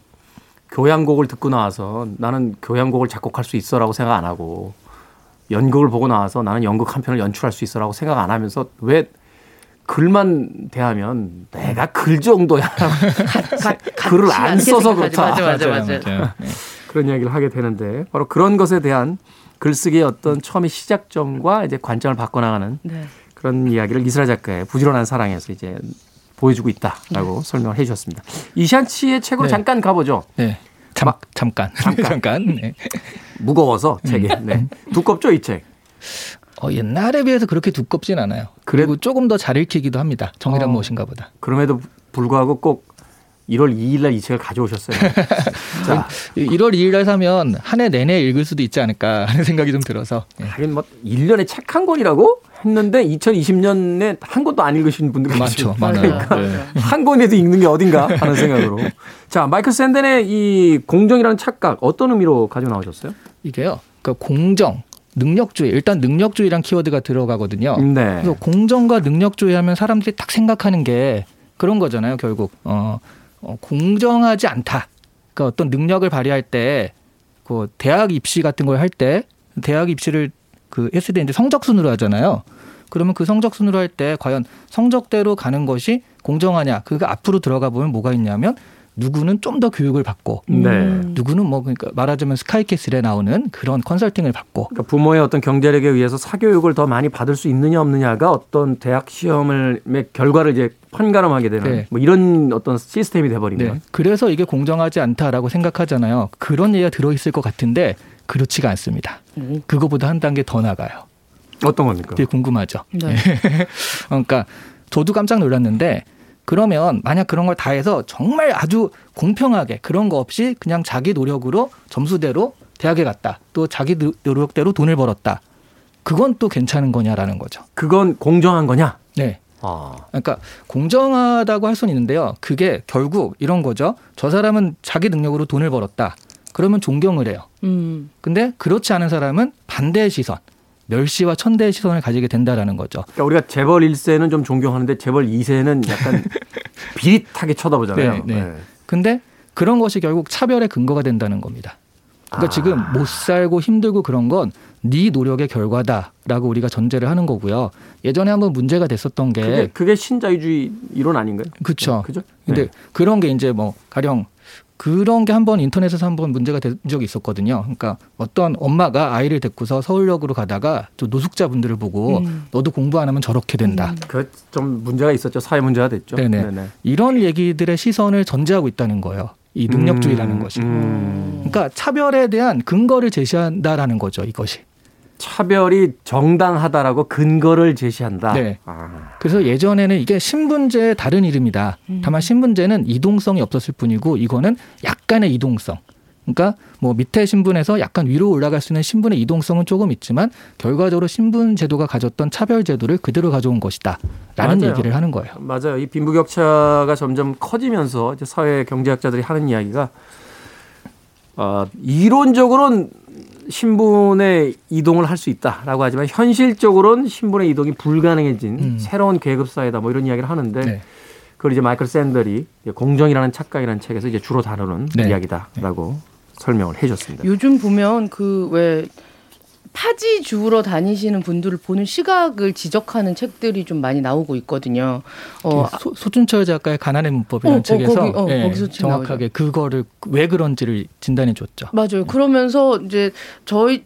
교향곡을 듣고 나와서 나는 교향곡을 작곡할 수 있어라고 생각 안 하고 연극을 보고 나와서 나는 연극 한 편을 연출할 수 있어라고 생각 안 하면서 왜 글만 대하면 내가 글 정도야 가- 글을 안 써서. 그렇다. 맞아, 맞아, 맞아. 맞아요. 네. 그런 이야기를 하게 되는데 바로 그런 것에 대한 글쓰기의 어떤 처음의 시작점과 이제 관점을 바꿔나가는 네. 그런 이야기를 이스라 작가의 부지런한 사랑에서 이제 보여주고 있다라고 설명을 해주셨습니다. 이샨치의 책으로 네. 잠깐 가보죠. 네. 잠, 잠깐. 잠깐. 잠깐. 네. 무거워서 책이 네. 두껍죠 이 책. 어, 옛날에 비해서 그렇게 두껍진 않아요. 그래- 그리고 조금 더 잘 읽히기도 합니다. 정의란 어. 무엇인가 보다. 그럼에도 불구하고 꼭 1월 2일 날 이 책을 가져오셨어요. 자, 1월 2일 날 사면 한 해 내내 읽을 수도 있지 않을까 하는 생각이 좀 들어서. 예. 하긴 뭐 1년에 책 한 권이라고 했는데 2020년에 한 권도 안 읽으신 분들 많죠. 그러니까 네. 한 권에도 읽는 게 어딘가 하는 생각으로. 자, 마이클 샌덴의 이 공정이라는 착각 어떤 의미로 가지고 나오셨어요? 이게요. 그러니까 공정, 능력주의. 일단 능력주의란 키워드가 들어가거든요. 네. 그래서 공정과 능력주의 하면 사람들이 딱 생각하는 게 그런 거잖아요, 결국. 어, 어, 공정하지 않다. 그러니까 어떤 능력을 발휘할 때, 그 대학 입시 같은 걸 할 때, 대학 입시를 그 했을 때 이제 성적 순으로 하잖아요. 그러면 그 성적 순으로 할 때 과연 성적대로 가는 것이 공정하냐? 그가 앞으로 들어가 보면 뭐가 있냐면 누구는 좀 더 교육을 받고 네. 누구는 뭐 그러니까 말하자면 스카이캐슬에 나오는 그런 컨설팅을 받고 그러니까 부모의 어떤 경제력에 의해서 사교육을 더 많이 받을 수 있느냐 없느냐가 어떤 대학 시험을 결과를 이제 판가름하게 되는 네. 뭐 이런 어떤 시스템이 돼버린 네. 그래서 이게 공정하지 않다라고 생각하잖아요. 그런 얘기가 들어있을 것 같은데 그렇지가 않습니다. 음. 그거보다 한 단계 더 나가요. 어떤 겁니까? 되게 궁금하죠. 네. 그러니까 저도 깜짝 놀랐는데 그러면 만약 그런 걸 다 해서 정말 아주 공평하게 그런 거 없이 그냥 자기 노력으로 점수대로 대학에 갔다. 또 자기 노- 노력대로 돈을 벌었다. 그건 또 괜찮은 거냐라는 거죠. 그건 공정한 거냐? 네. 아, 그러니까 공정하다고 할 수는 있는데요. 그게 결국 이런 거죠. 저 사람은 자기 능력으로 돈을 벌었다. 그러면 존경을 해요. 음. 근데 그렇지 않은 사람은 반대의 시선, 멸시와 천대의 시선을 가지게 된다라는 거죠. 그러니까 우리가 재벌 1세는 좀 존경하는데 재벌 2세는 약간 비릿하게 쳐다보잖아요. 네, 네. 근데 그런 것이 결국 차별의 근거가 된다는 겁니다. 그러니까 아. 지금 못 살고 힘들고 그런 건 네 노력의 결과다라고 우리가 전제를 하는 거고요. 예전에 한번 문제가 됐었던 게 그게, 그게 신자유주의 이론 아닌가요? 그쵸. 그죠? 근데 네. 그런 게 이제 뭐 가령 그런 게 한 번 인터넷에서 한 번 문제가 된 적이 있었거든요. 그러니까 어떤 엄마가 아이를 데리고서 서울역으로 가다가 또 노숙자분들을 보고 음. 너도 공부 안 하면 저렇게 된다. 그좀 문제가 있었죠. 사회 문제가 됐죠. 네네. 이런 얘기들의 시선을 전제하고 있다는 거예요. 이 능력주의라는 음, 것이. 음. 그러니까 차별에 대한 근거를 제시한다라는 거죠. 이것이. 차별이 정당하다라고 근거를 제시한다. 네. 아, 그래서 예전에는 이게 신분제의 다른 이름이다. 다만 신분제는 이동성이 없었을 뿐이고 이거는 약간의 이동성. 그러니까 뭐 밑에 신분에서 약간 위로 올라갈 수 있는 신분의 이동성은 조금 있지만 결과적으로 신분 제도가 가졌던 차별 제도를 그대로 가져온 것이다. 라는 맞아요. 얘기를 하는 거예요. 맞아요. 이 빈부격차가 점점 커지면서 이제 사회 경제학자들이 하는 이야기가 어, 이론적으로는 신분의 이동을 할 수 있다라고 하지만 현실적으로는 신분의 이동이 불가능해진 음. 새로운 계급 사회다 뭐 이런 이야기를 하는데 네. 그걸 이제 마이클 샌들이 공정이라는 착각이라는 책에서 이제 주로 다루는 네. 이야기다라고 설명을 해줬습니다. 요즘 보면 그 왜 파지 주우러 다니시는 분들을 보는 시각을 지적하는 책들이 좀 많이 나오고 있거든요. 어, 소, 소준철 작가의 가난의 문법이라는 어, 어, 책에서 거기, 어, 예, 거기서 지금 정확하게 그거를 왜 그런지를 진단해 줬죠. 맞아요. 그러면서 이제 저희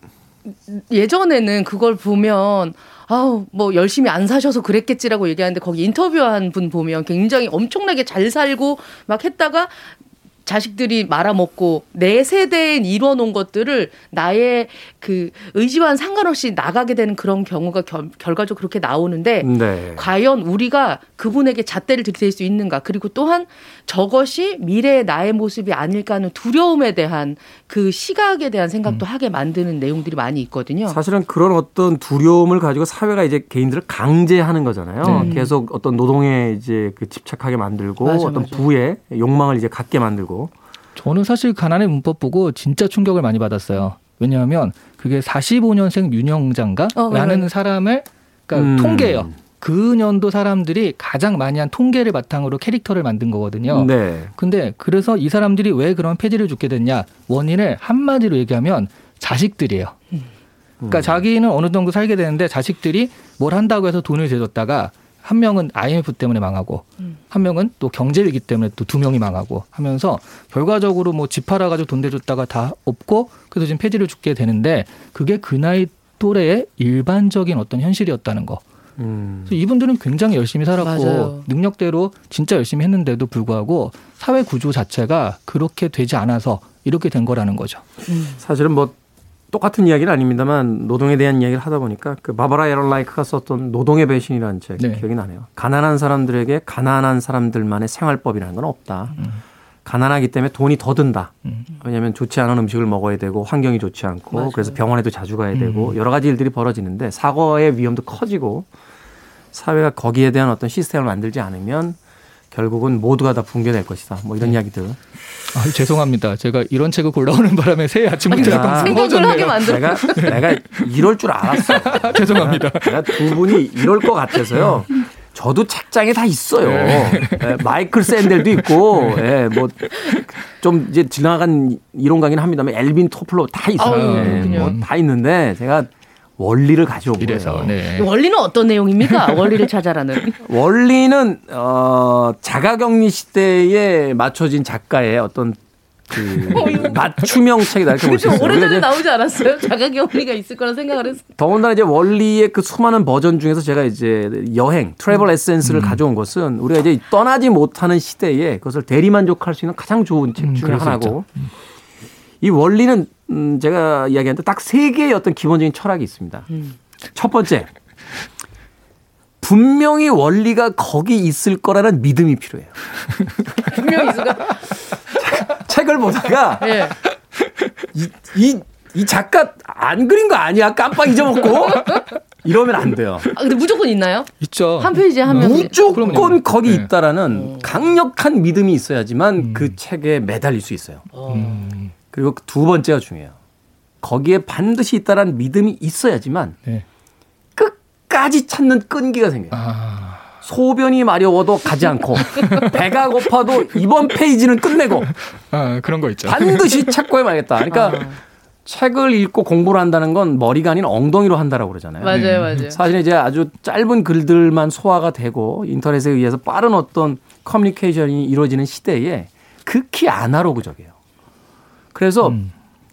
예전에는 그걸 보면 아우 뭐 열심히 안 사셔서 그랬겠지라고 얘기하는데 거기 인터뷰한 분 보면 굉장히 엄청나게 잘 살고 막 했다가 자식들이 말아먹고 내 세대에 이뤄놓은 것들을 나의 그 의지와는 상관없이 나가게 되는 그런 경우가 결, 결과적으로 그렇게 나오는데 네. 과연 우리가 그분에게 잣대를 들이댈 수 있는가 그리고 또한 저것이 미래의 나의 모습이 아닐까 하는 두려움에 대한 그 시각에 대한 생각도 하게 만드는 내용들이 많이 있거든요. 사실은 그런 어떤 두려움을 가지고 사회가 이제 개인들을 강제하는 거잖아요. 네. 계속 어떤 노동에 이제 그 집착하게 만들고 맞아, 어떤 맞아. 부에 욕망을 이제 갖게 만들고 저는 사실 가난의 문법 보고 진짜 충격을 많이 받았어요. 왜냐하면 그게 45년생 윤영장가 어, 네, 라는 네. 사람을 그러니까 음. 통계예요. 그 년도 사람들이 가장 많이 한 통계를 바탕으로 캐릭터를 만든 거거든요. 네. 근데 그래서 이 사람들이 왜 그런 폐지를 죽게 됐냐? 원인을 한마디로 얘기하면 자식들이에요. 그러니까 자기는 어느 정도 살게 되는데 자식들이 뭘 한다고 해서 돈을 대줬다가 한 명은 IMF 때문에 망하고 한 명은 또 경제 위기 때문에 또 두 명이 망하고 하면서 결과적으로 뭐 집 팔아 가지고 돈 대줬다가 다 없고 그래서 지금 폐지를 죽게 되는데 그게 그 나이 또래의 일반적인 어떤 현실이었다는 거. 음. 그래서 이분들은 굉장히 열심히 살았고 맞아요. 능력대로 진짜 열심히 했는데도 불구하고 사회 구조 자체가 그렇게 되지 않아서 이렇게 된 거라는 거죠. 사실은 뭐 똑같은 이야기는 아닙니다만 노동에 대한 이야기를 하다 보니까 그 바바라 에럴라이크가 썼던 노동의 배신이라는 책 네. 기억이 나네요. 가난한 사람들에게 가난한 사람들만의 생활법이라는 건 없다. 음. 가난하기 때문에 돈이 더 든다. 왜냐하면 좋지 않은 음식을 먹어야 되고 환경이 좋지 않고 맞아요. 그래서 병원에도 자주 가야 되고 여러 가지 일들이 벌어지는데 사고의 위험도 커지고 사회가 거기에 대한 어떤 시스템을 만들지 않으면 결국은 모두가 다 붕괴될 것이다. 뭐 이런 이야기들. 아, 죄송합니다. 제가 이런 책을 골라오는 바람에 새해 아침부터 아니, 약간 나- 생각을. 하게 만들어. 내가 내가 이럴 줄 알았어. 죄송합니다. 내가 두 분이 이럴 것 같아서요. 저도 책장에 다 있어요. 예, 마이클 샌델도 있고, 예, 뭐, 좀 이제 지나간 이론 강의는 합니다만, 엘빈 토플러 다 있어요. 그렇군요. 뭐, 다 있는데, 제가 원리를 가져온 이래서 거예요. 네. 원리는 어떤 내용입니까? 원리를 찾아라는. 원리는, 어, 자가격리 시대에 맞춰진 작가의 어떤 그 맞춤형 책이다 이렇게 볼수좀 있어요. 오래전에 나오지 않았어요? 자가격리가 있을 거라 생각을 했어. 더군다나 이제 원리의 그 수많은 버전 중에서 제가 이제 여행, 트래블 에센스를 가져온 것은 우리가 이제 떠나지 못하는 시대에 그것을 대리만족할 수 있는 가장 좋은 책 중에 그럴 수 하나고 이 원리는 음 제가 이야기하는데 딱 세 개의 어떤 기본적인 철학이 있습니다. 첫 번째, 분명히 원리가 거기 있을 거라는 믿음이 필요해요. 분명히 있을까? 책을 보다가 예. 이, 이, 이 작가 안 그린 거 아니야? 깜빡 잊어먹고? 이러면 안 돼요. 아, 근데 무조건 있나요? 있죠. 한 페이지에 한 명. 무조건 그럼요. 거기 네. 있다라는 강력한 믿음이 있어야지만 그 책에 매달릴 수 있어요. 음, 그리고 두 번째가 중요해요. 거기에 반드시 있다라는 믿음이 있어야지만 네. 끝까지 찾는 끈기가 생겨요. 아, 소변이 마려워도 가지 않고 배가 고파도 이번 페이지는 끝내고 아, 그런 거 있죠. 반드시 찾고 해야겠다. 그러니까 아. 책을 읽고 공부를 한다는 건 머리가 아닌 엉덩이로 한다라고 그러잖아요. 맞아요, 맞아요. 사실 이제 아주 짧은 글들만 소화가 되고 인터넷에 의해서 빠른 어떤 커뮤니케이션이 이루어지는 시대에 극히 아날로그적이에요. 그래서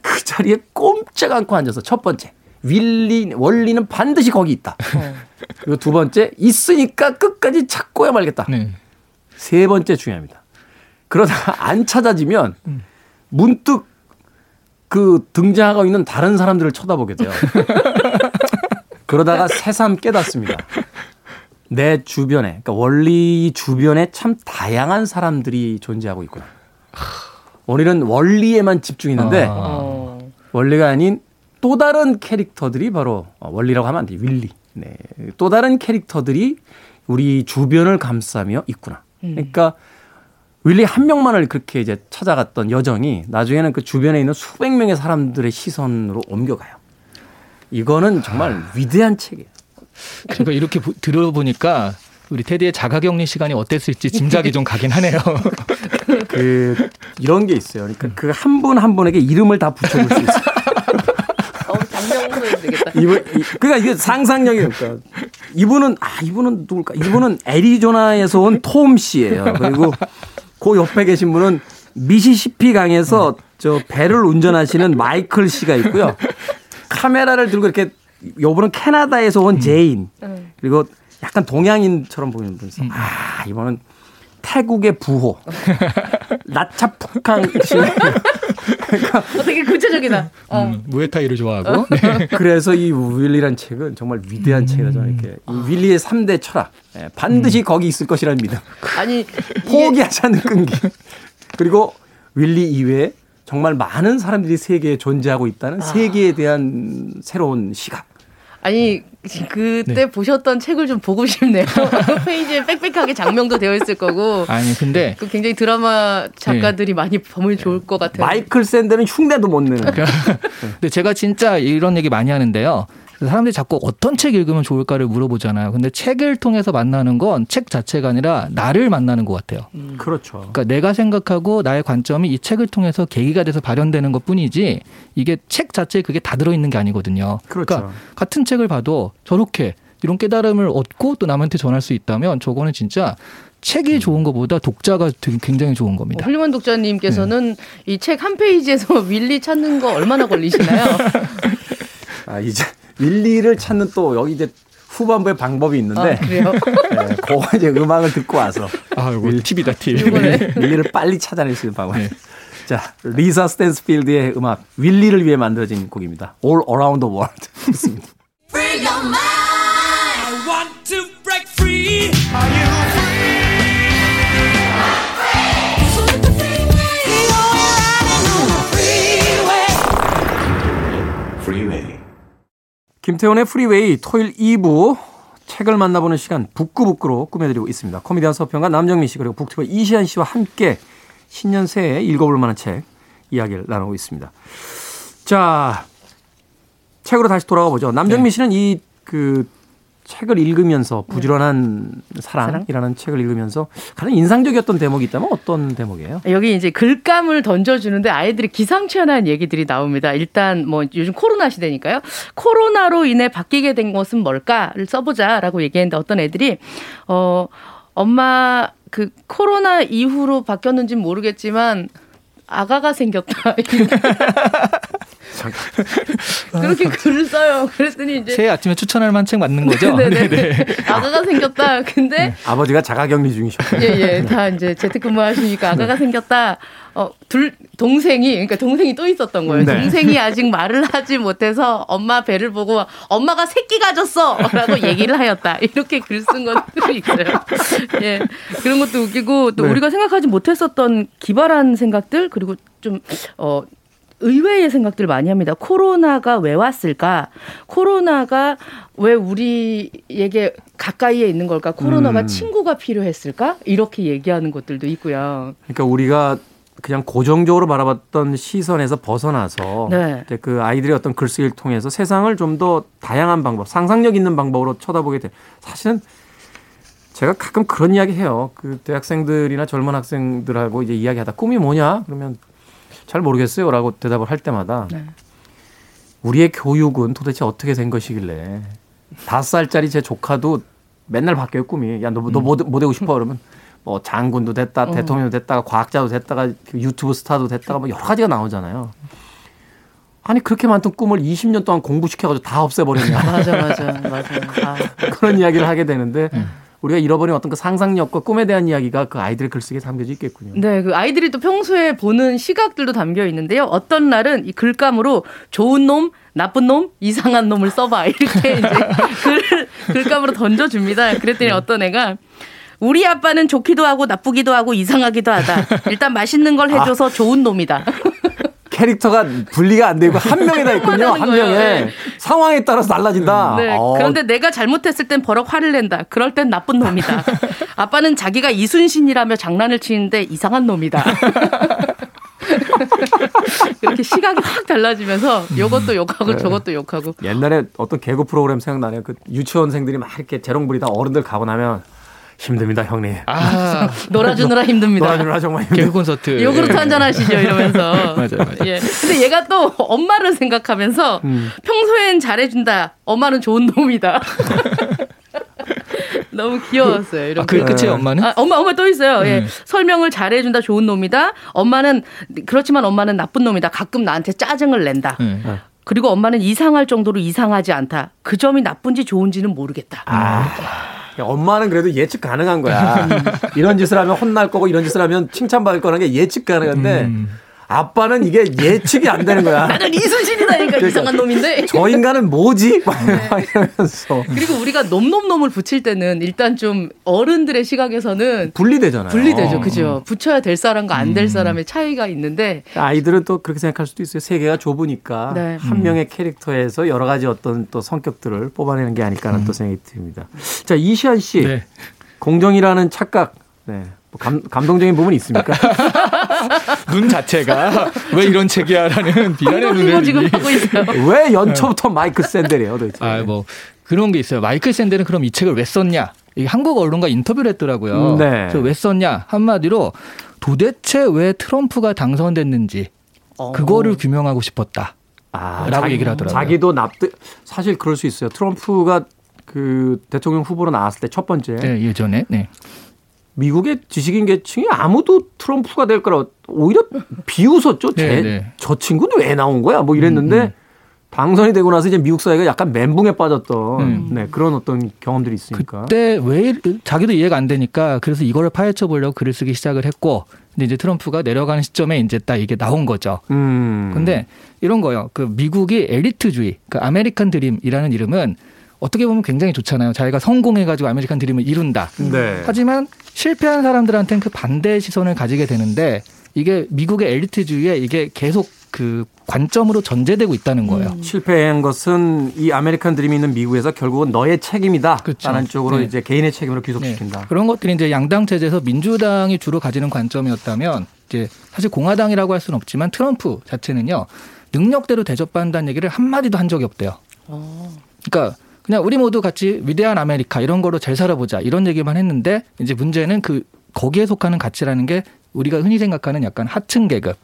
그 자리에 꼼짝 않고 앉아서 첫 번째 윌리 원리는 반드시 거기 있다. 그리고 두 번째 있으니까 끝까지 찾고야 말겠다. 네. 세 번째 중요합니다. 그러다가 안 찾아지면 문득 그 등장하고 있는 다른 사람들을 쳐다보게 돼요. 그러다가 새삼 깨닫습니다. 내 주변에, 그러니까 원리 주변에 참 다양한 사람들이 존재하고 있구나. 우리는 원리에만 집중했는데 아. 어. 원리가 아닌 또 다른 캐릭터들이 바로 어, 원리라고 하면 안 돼. 윌리. 네. 또 다른 캐릭터들이 우리 주변을 감싸며 있구나. 그러니까 윌리 한 명만을 그렇게 이제 찾아갔던 여정이 나중에는 그 주변에 있는 수백 명의 사람들의 시선으로 옮겨가요. 이거는 정말 위대한 책이에요. 그러니까 이렇게 보- 들어보니까 우리 테디의 자가격리 시간이 어땠을지 짐작이 좀 가긴 하네요. 그 이런 게 있어요. 그러니까 그 한 분 한 분에게 이름을 다 붙여줄 수 있어요. 어. 이분 이- 그러니까 이게 상상력이 그러니까 이분은 아 이분은 누굴까? 이분은 애리조나에서 온 톰 씨예요. 그리고 그 옆에 계신 분은 미시시피 강에서 저 배를 운전하시는 마이클 씨가 있고요. 카메라를 들고 이렇게 요분은 캐나다에서 온 제인 그리고 약간 동양인처럼 보이는 분 있어요. 아 이분은 태국의 부호 나차푹강 씨. 어, 되게 구체적이다. 어. 음, 무에타이를 좋아하고. 네. 그래서 이 윌리란 책은 정말 위대한 책이다 저는 이렇게 이 윌리의 3대 철학 예, 반드시 거기 있을 것이라는 믿음 아니 이게 포기하지 않는 끈기 그리고 윌리 이외에 정말 많은 사람들이 세계에 존재하고 있다는 세계에 대한 새로운 시각 아니 그때 네. 보셨던 책을 좀 보고 싶네요. 페이지에 빽빽하게 장명도 되어 있을 거고. 아니 근데 그 굉장히 드라마 작가들이 많이 보면 좋을 것 같아요. 마이클 샌드는 흉내도 못 내는 근데 제가 진짜 이런 얘기 많이 하는데요. 사람들이 자꾸 어떤 책 읽으면 좋을까를 물어보잖아요. 근데 책을 통해서 만나는 건 책 자체가 아니라 나를 만나는 것 같아요. 그렇죠 그러니까 내가 생각하고 나의 관점이 이 책을 통해서 계기가 돼서 발현되는 것 뿐이지 이게 책 자체에 그게 다 들어있는 게 아니거든요. 그렇죠. 러니까 같은 책을 봐도 저렇게 이런 깨달음을 얻고 또 남한테 전할 수 있다면 저거는 진짜 책이 좋은 것보다 독자가 되게 굉장히 좋은 어, 겁니다. 훌륭한 독자님께서는 이책 한 페이지에서 윌리 찾는 거 얼마나 걸리시나요? 아 이제 윌리를 찾는 또 여기 이제 후반부에 방법이 있는데 아, 그래요? 네, 그거 이제 음악을 듣고 와서 아, 이거 팁이다 팁. 이번에 윌리를 빨리 찾아낼 수 있는 방법. 네. 자, 리사 스탠스필드의 음악 윌리를 위해 만들어진 곡입니다. All Around the World. 김태훈의 프리웨이 토요일 2부 책을 만나보는 시간 북구북구로 꾸며드리고 있습니다. 코미디언 서평가 남정민 씨 그리고 북튜버 이시안 씨와 함께 신년 새해 읽어볼 만한 책 이야기를 나누고 있습니다. 자, 책으로 다시 돌아가 보죠. 남정민 씨는 이그 책을 읽으면서 부지런한 사랑이라는 책을 읽으면서 가장 인상적이었던 대목이 있다면 어떤 대목이에요? 여기 이제 글감을 던져주는데 아이들이 기상천외한 얘기들이 나옵니다. 일단 뭐 요즘 코로나 시대니까요. 코로나로 인해 바뀌게 된 것은 뭘까를 써보자라고 얘기했는데 어떤 애들이 어 엄마 그 코로나 이후로 바뀌었는지 는 모르겠지만 아가가 생겼다. 그렇게 글을 써요. 그랬더니 이제 새해 아침에 추천할 만한 책 맞는 거죠? 네네. 아가가 생겼다. 근데 아버지가 자가격리 중이셨고 예예 다 이제 재택근무 하시니까 아가가 생겼다. 어 둘 동생이 그러니까 동생이 또 있었던 거예요. 네. 동생이 아직 말을 하지 못해서 엄마 배를 보고 엄마가 새끼 가졌어 라고 얘기를 하였다. 이렇게 글 쓴 것들이 있어요. 예 그런 것도 웃기고 또 네. 우리가 생각하지 못했었던 기발한 생각들 그리고 좀 어 의외의 생각들 많이 합니다. 코로나가 왜 왔을까? 코로나가 왜 우리에게 가까이에 있는 걸까? 코로나가 음. 친구가 필요했을까? 이렇게 얘기하는 것들도 있고요. 그러니까 우리가 그냥 고정적으로 바라봤던 시선에서 벗어나서 네. 그 아이들의 어떤 글쓰기를 통해서 세상을 좀 더 다양한 방법, 상상력 있는 방법으로 쳐다보게 돼. 사실은 제가 가끔 그런 이야기 해요. 그 대학생들이나 젊은 학생들하고 이제 이야기하다 꿈이 뭐냐? 그러면 잘 모르겠어요라고 대답을 할 때마다 네. 우리의 교육은 도대체 어떻게 된 것이길래 다섯 살짜리 제 조카도 맨날 바뀌어요 꿈이 야너너뭐 뭐 되고 싶어 그러면 뭐 장군도 됐다 대통령도 됐다가 과학자도 됐다가 그 유튜브 스타도 됐다가 뭐 여러 가지가 나오잖아요. 아니 그렇게 많던 꿈을 20년 동안 공부시켜가지고 다 없애버렸냐 맞아, 맞아, 맞아. 아, 그런 이야기를 하게 되는데 우리가 잃어버린 어떤 그 상상력과 꿈에 대한 이야기가 그 아이들의 글쓰기에 담겨져 있겠군요. 네, 그 아이들이 또 평소에 보는 시각들도 담겨 있는데요. 어떤 날은 이 글감으로 좋은 놈, 나쁜 놈, 이상한 놈을 써봐 이렇게 이제 글을 글감으로 던져줍니다. 그랬더니 어떤 애가 우리 아빠는 좋기도 하고 나쁘기도 하고 이상하기도 하다. 일단 맛있는 걸 해줘서 좋은 놈이다. 캐릭터가 분리가 안 되고 한 명에다 있군요. 하는 한 거예요. 명에 네. 상황에 따라서 달라진다. 네. 어, 그런데 내가 잘못했을 땐 버럭 화를 낸다. 그럴 땐 나쁜 놈이다. 아빠는 자기가 이순신이라며 장난을 치는데 이상한 놈이다. 이렇게 시각이 확 달라지면서 이것도 욕하고 저것도 욕하고. 옛날에 어떤 개그 프로그램 생각나네요. 그 유치원생들이 막 이렇게 재롱부리다 어른들 가고 나면 힘듭니다, 형님. 아, 놀아주느라 힘듭니다. 놀아주느라 정말 힘듭니다. 개그 콘서트. 요구르트 한잔 하시죠 이러면서. 맞아요, 맞아요. 예. 근데 얘가 또 엄마를 생각하면서 음. 평소엔 잘해준다. 엄마는 좋은 놈이다. 너무 귀여웠어요. 이런 아, 그 거. 끝에 엄마는? 아, 엄마, 엄마 또 있어요. 예. 음. 설명을 잘해준다, 좋은 놈이다. 엄마는, 그렇지만 엄마는 나쁜 놈이다. 가끔 나한테 짜증을 낸다. 네. 그리고 엄마는 이상할 정도로 이상하지 않다. 그 점이 나쁜지 좋은지는 모르겠다. 아, 엄마는 그래도 예측 가능한 거야. 이런 짓을 하면 혼날 거고 이런 짓을 하면 칭찬받을 거라는 게 예측 가능한데 음. 아빠는 이게 예측이 안 되는 거야. 나는 이순신이다니까 그러니까 이상한 놈인데. 저 인간은 뭐지? 막 네. 이러면서 그리고 우리가 놈놈놈을 붙일 때는 일단 좀 어른들의 시각에서는 분리되잖아요. 분리되죠. 그죠? 붙여야 될 사람과 안 음. 될 사람의 차이가 있는데 아이들은 또 그렇게 생각할 수도 있어요. 세계가 좁으니까 네. 한 명의 캐릭터에서 여러 가지 어떤 또 성격들을 뽑아내는 게 아닐까 하는 또 생각이 듭니다. 자, 이시안 씨. 네. 공정이라는 착각. 네. 뭐 감, 감동적인 부분이 있습니까? 눈 자체가 왜 이런 책이야라는 비난의 눈을 지금 이- 하고 있어요. 왜 연초부터 마이크 샌델이에요, 도대체? 아, 뭐 그런 게 있어요. 마이클 샌델은 그럼 이 책을 왜 썼냐? 이 한국 언론과 인터뷰를 했더라고요. 음, 네. 그래서 왜 썼냐? 한마디로 도대체 왜 트럼프가 당선됐는지 어. 그거를 규명하고 싶었다. 아, 라고 얘기를 하더라고요. 자기도 납득, 사실 그럴 수 있어요. 트럼프가 그 대통령 후보로 나왔을 때 첫 번째 네, 예전에. 네. 미국의 지식인 계층이 아무도 트럼프가 될 거라 오히려 비웃었죠. 제, 네, 네. 저 친구는 왜 나온 거야? 뭐 이랬는데 음, 음. 당선이 되고 나서 이제 미국 사회가 약간 멘붕에 빠졌던 음. 네, 그런 어떤 경험들이 있으니까. 그때 왜 이- 자기도 이해가 안 되니까 그래서 이거를 파헤쳐 보려고 글을 쓰기 시작을 했고 근데 이제 트럼프가 내려가는 시점에 이제 딱 이게 나온 거죠. 음. 근데 이런 거요. 그 미국이 엘리트주의, 그 아메리칸 드림이라는 이름은 어떻게 보면 굉장히 좋잖아요. 자기가 성공해가지고 아메리칸 드림을 이룬다. 네. 하지만 실패한 사람들한테는 그 반대의 시선을 가지게 되는데 이게 미국의 엘리트주의에 이게 계속 그 관점으로 전제되고 있다는 거예요. 음. 실패한 것은 이 아메리칸 드림이 있는 미국에서 결국은 너의 책임이다. 그렇죠. 라는 쪽으로 네. 이제 개인의 책임으로 네. 귀속시킨다. 그런 것들이 이제 양당 체제에서 민주당이 주로 가지는 관점이었다면 이제 사실 공화당이라고 할 수는 없지만 트럼프 자체는요 능력대로 대접받는다는 얘기를 한 마디도 한 적이 없대요. 그러니까 그냥 우리 모두 같이 위대한 아메리카 이런 거로 잘 살아보자 이런 얘기만 했는데 이제 문제는 그 거기에 속하는 가치라는 게 우리가 흔히 생각하는 약간 하층 계급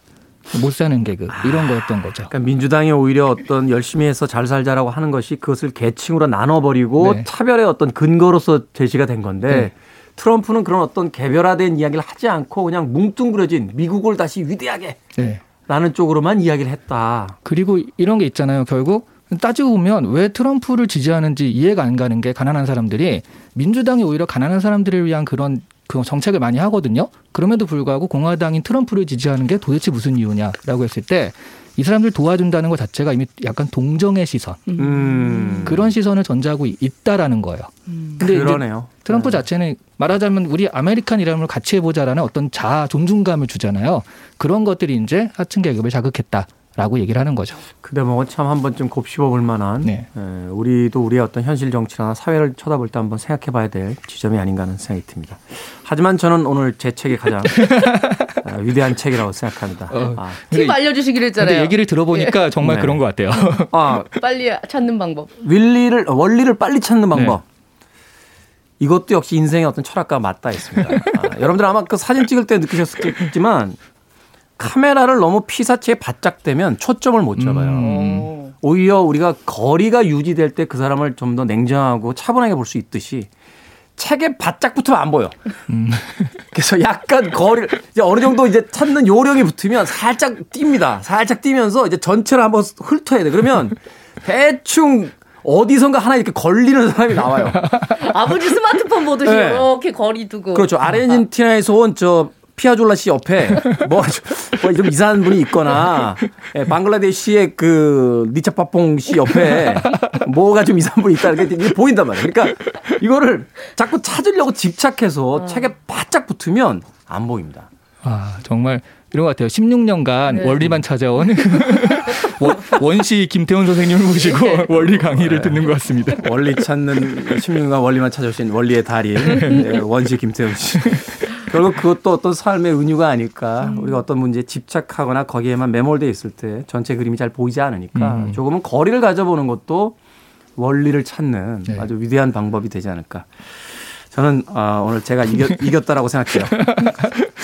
못 사는 계급 이런 거였던 거죠. 그러니까 민주당이 오히려 어떤 열심히 해서 잘 살자라고 하는 것이 그것을 계층으로 나눠버리고 네. 차별의 어떤 근거로서 제시가 된 건데 네. 트럼프는 그런 어떤 개별화된 이야기를 하지 않고 그냥 뭉뚱그려진 미국을 다시 위대하게 네. 라는 쪽으로만 이야기를 했다. 그리고 이런 게 있잖아요. 결국 따지고 보면 왜 트럼프를 지지하는지 이해가 안 가는 게 가난한 사람들이 민주당이 오히려 가난한 사람들을 위한 그런 그 정책을 많이 하거든요. 그럼에도 불구하고 공화당인 트럼프를 지지하는 게 도대체 무슨 이유냐라고 했을 때 이 사람들 도와준다는 것 자체가 이미 약간 동정의 시선 음. 그런 시선을 전제하고 있다라는 거예요. 근데 이제 그러네요. 트럼프 자체는 말하자면 우리 아메리칸 드림을 같이 해보자라는 어떤 자아 존중감을 주잖아요. 그런 것들이 이제 하층 계급을 자극했다 라고 얘기를 하는 거죠. 그 대목은 참 한 번쯤 곱씹어 볼 만한 네. 에, 우리도 우리의 어떤 현실 정치나 사회를 쳐다볼 때 한번 생각해 봐야 될 지점이 아닌가 하는 생각이 듭니다. 하지만 저는 오늘 제 책이 가장 아, 위대한 책이라고 생각합니다. 어. 아, 팁 알려주시기로 했잖아요. 근데 얘기를 들어보니까 정말 네. 그런 것 같아요. 아, 빨리 찾는 방법. 윌리를 원리를 빨리 찾는 방법. 네. 이것도 역시 인생의 어떤 철학과 맞닿아 있습니다. 아, 여러분들 아마 그 사진 찍을 때 느끼셨겠지만 카메라를 너무 피사체에 바짝 대면 초점을 못 잡아요. 오. 오히려 우리가 거리가 유지될 때 그 사람을 좀 더 냉정하고 차분하게 볼 수 있듯이 책에 바짝 붙으면 안 보여. 그래서 약간 거리를 이제 어느 정도 이제 찾는 요령이 붙으면 살짝 뜁니다. 살짝 뛰면서 이제 전체를 한번 훑어야 돼. 그러면 대충 어디선가 하나 이렇게 걸리는 사람이 나와요. 아버지 스마트폰 보듯이 네. 이렇게 거리 두고. 그렇죠. 아르헨티나에서 온 저 피아졸라 씨 옆에 뭐, 뭐좀 이상한 분이 있거나 예, 방글라데시의 그 니차 파퐁 씨 옆에 뭐가 좀 이상한 분이 있다 이렇게 이게 보인단 말이에요. 그러니까 이거를 자꾸 찾으려고 집착해서 책에 바짝 붙으면 안 보입니다. 아, 정말 이런 것 같아요. 16년간 네. 원리만 찾아온 원- 원시 김태훈 선생님을 모시고 원리 강의를 듣는 것 같습니다. 원리 찾는 16년간 원리만 찾아오신 원리의 달인 네, 원시 김태훈 씨. 결국 그것도 어떤 삶의 은유가 아닐까. 우리가 어떤 문제에 집착하거나 거기에만 매몰돼 있을 때 전체 그림이 잘 보이지 않으니까 음. 조금은 거리를 가져보는 것도 원리를 찾는 네. 아주 위대한 방법이 되지 않을까. 저는 아, 오늘 제가 이겼, 이겼 다라고 생각해요.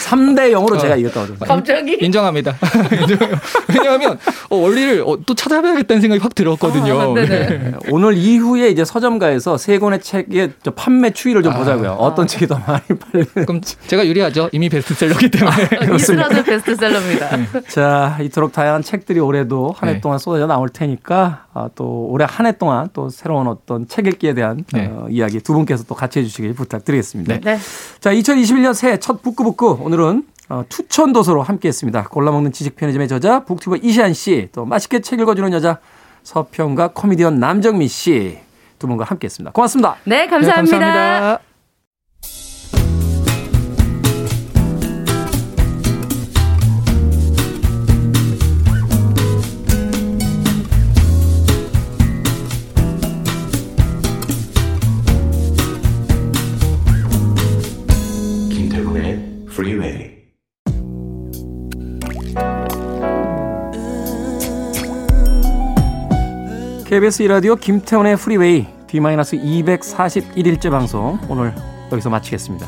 3대 0으로 제가 이겼다고 생각해요. 갑자기 인정합니다. 왜냐하면 어, 원리를 어, 또 찾아봐야겠다는 생각이 확 들었거든요. 아, 네네. 네. 오늘 이후에 이제 서점가에서 세 권의 책의 저 판매 추이를 좀 아. 보자고요. 어떤 책이 더 많이 팔리는 그럼 제가 유리하죠. 이미 베스트셀러기 때문에. 이스라드 베스트셀러입니다. 자, 이토록 다양한 책들이 올해도 한해 네. 동안 쏟아져 나올 테니까 아, 또 올해 한 해 동안 또 새로운 어떤 책 읽기에 대한 네. 어, 이야기 두 분께서 또 같이 해주시길 부탁드리겠습니다. 네. 네. 자, 2021년 새해 첫 북구북구 오늘 은 어, 투천 도서로 함께했습니다. 골라먹는 지식 편의점의 저자 북튜버 이시안 씨, 또 맛있게 책 읽어주는 여자 서평가 코미디언 남정미 씨두 분과 함께했습니다. 고맙습니다. 네, 감사합니다. 네, 감사합니다. KBS 이라디오 김태훈의 프리웨이 D-241일째 방송 오늘 여기서 마치겠습니다.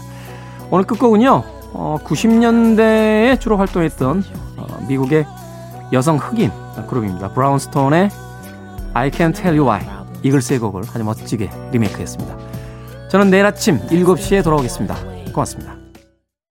오늘 끝곡은요. 어, 90년대에 주로 활동했던 어, 미국의 여성 흑인 그룹입니다. 브라운스톤의 I Can't Tell You Why 이글스의 곡을 아주 멋지게 리메이크했습니다. 저는 내일 아침 7시에 돌아오겠습니다. 고맙습니다.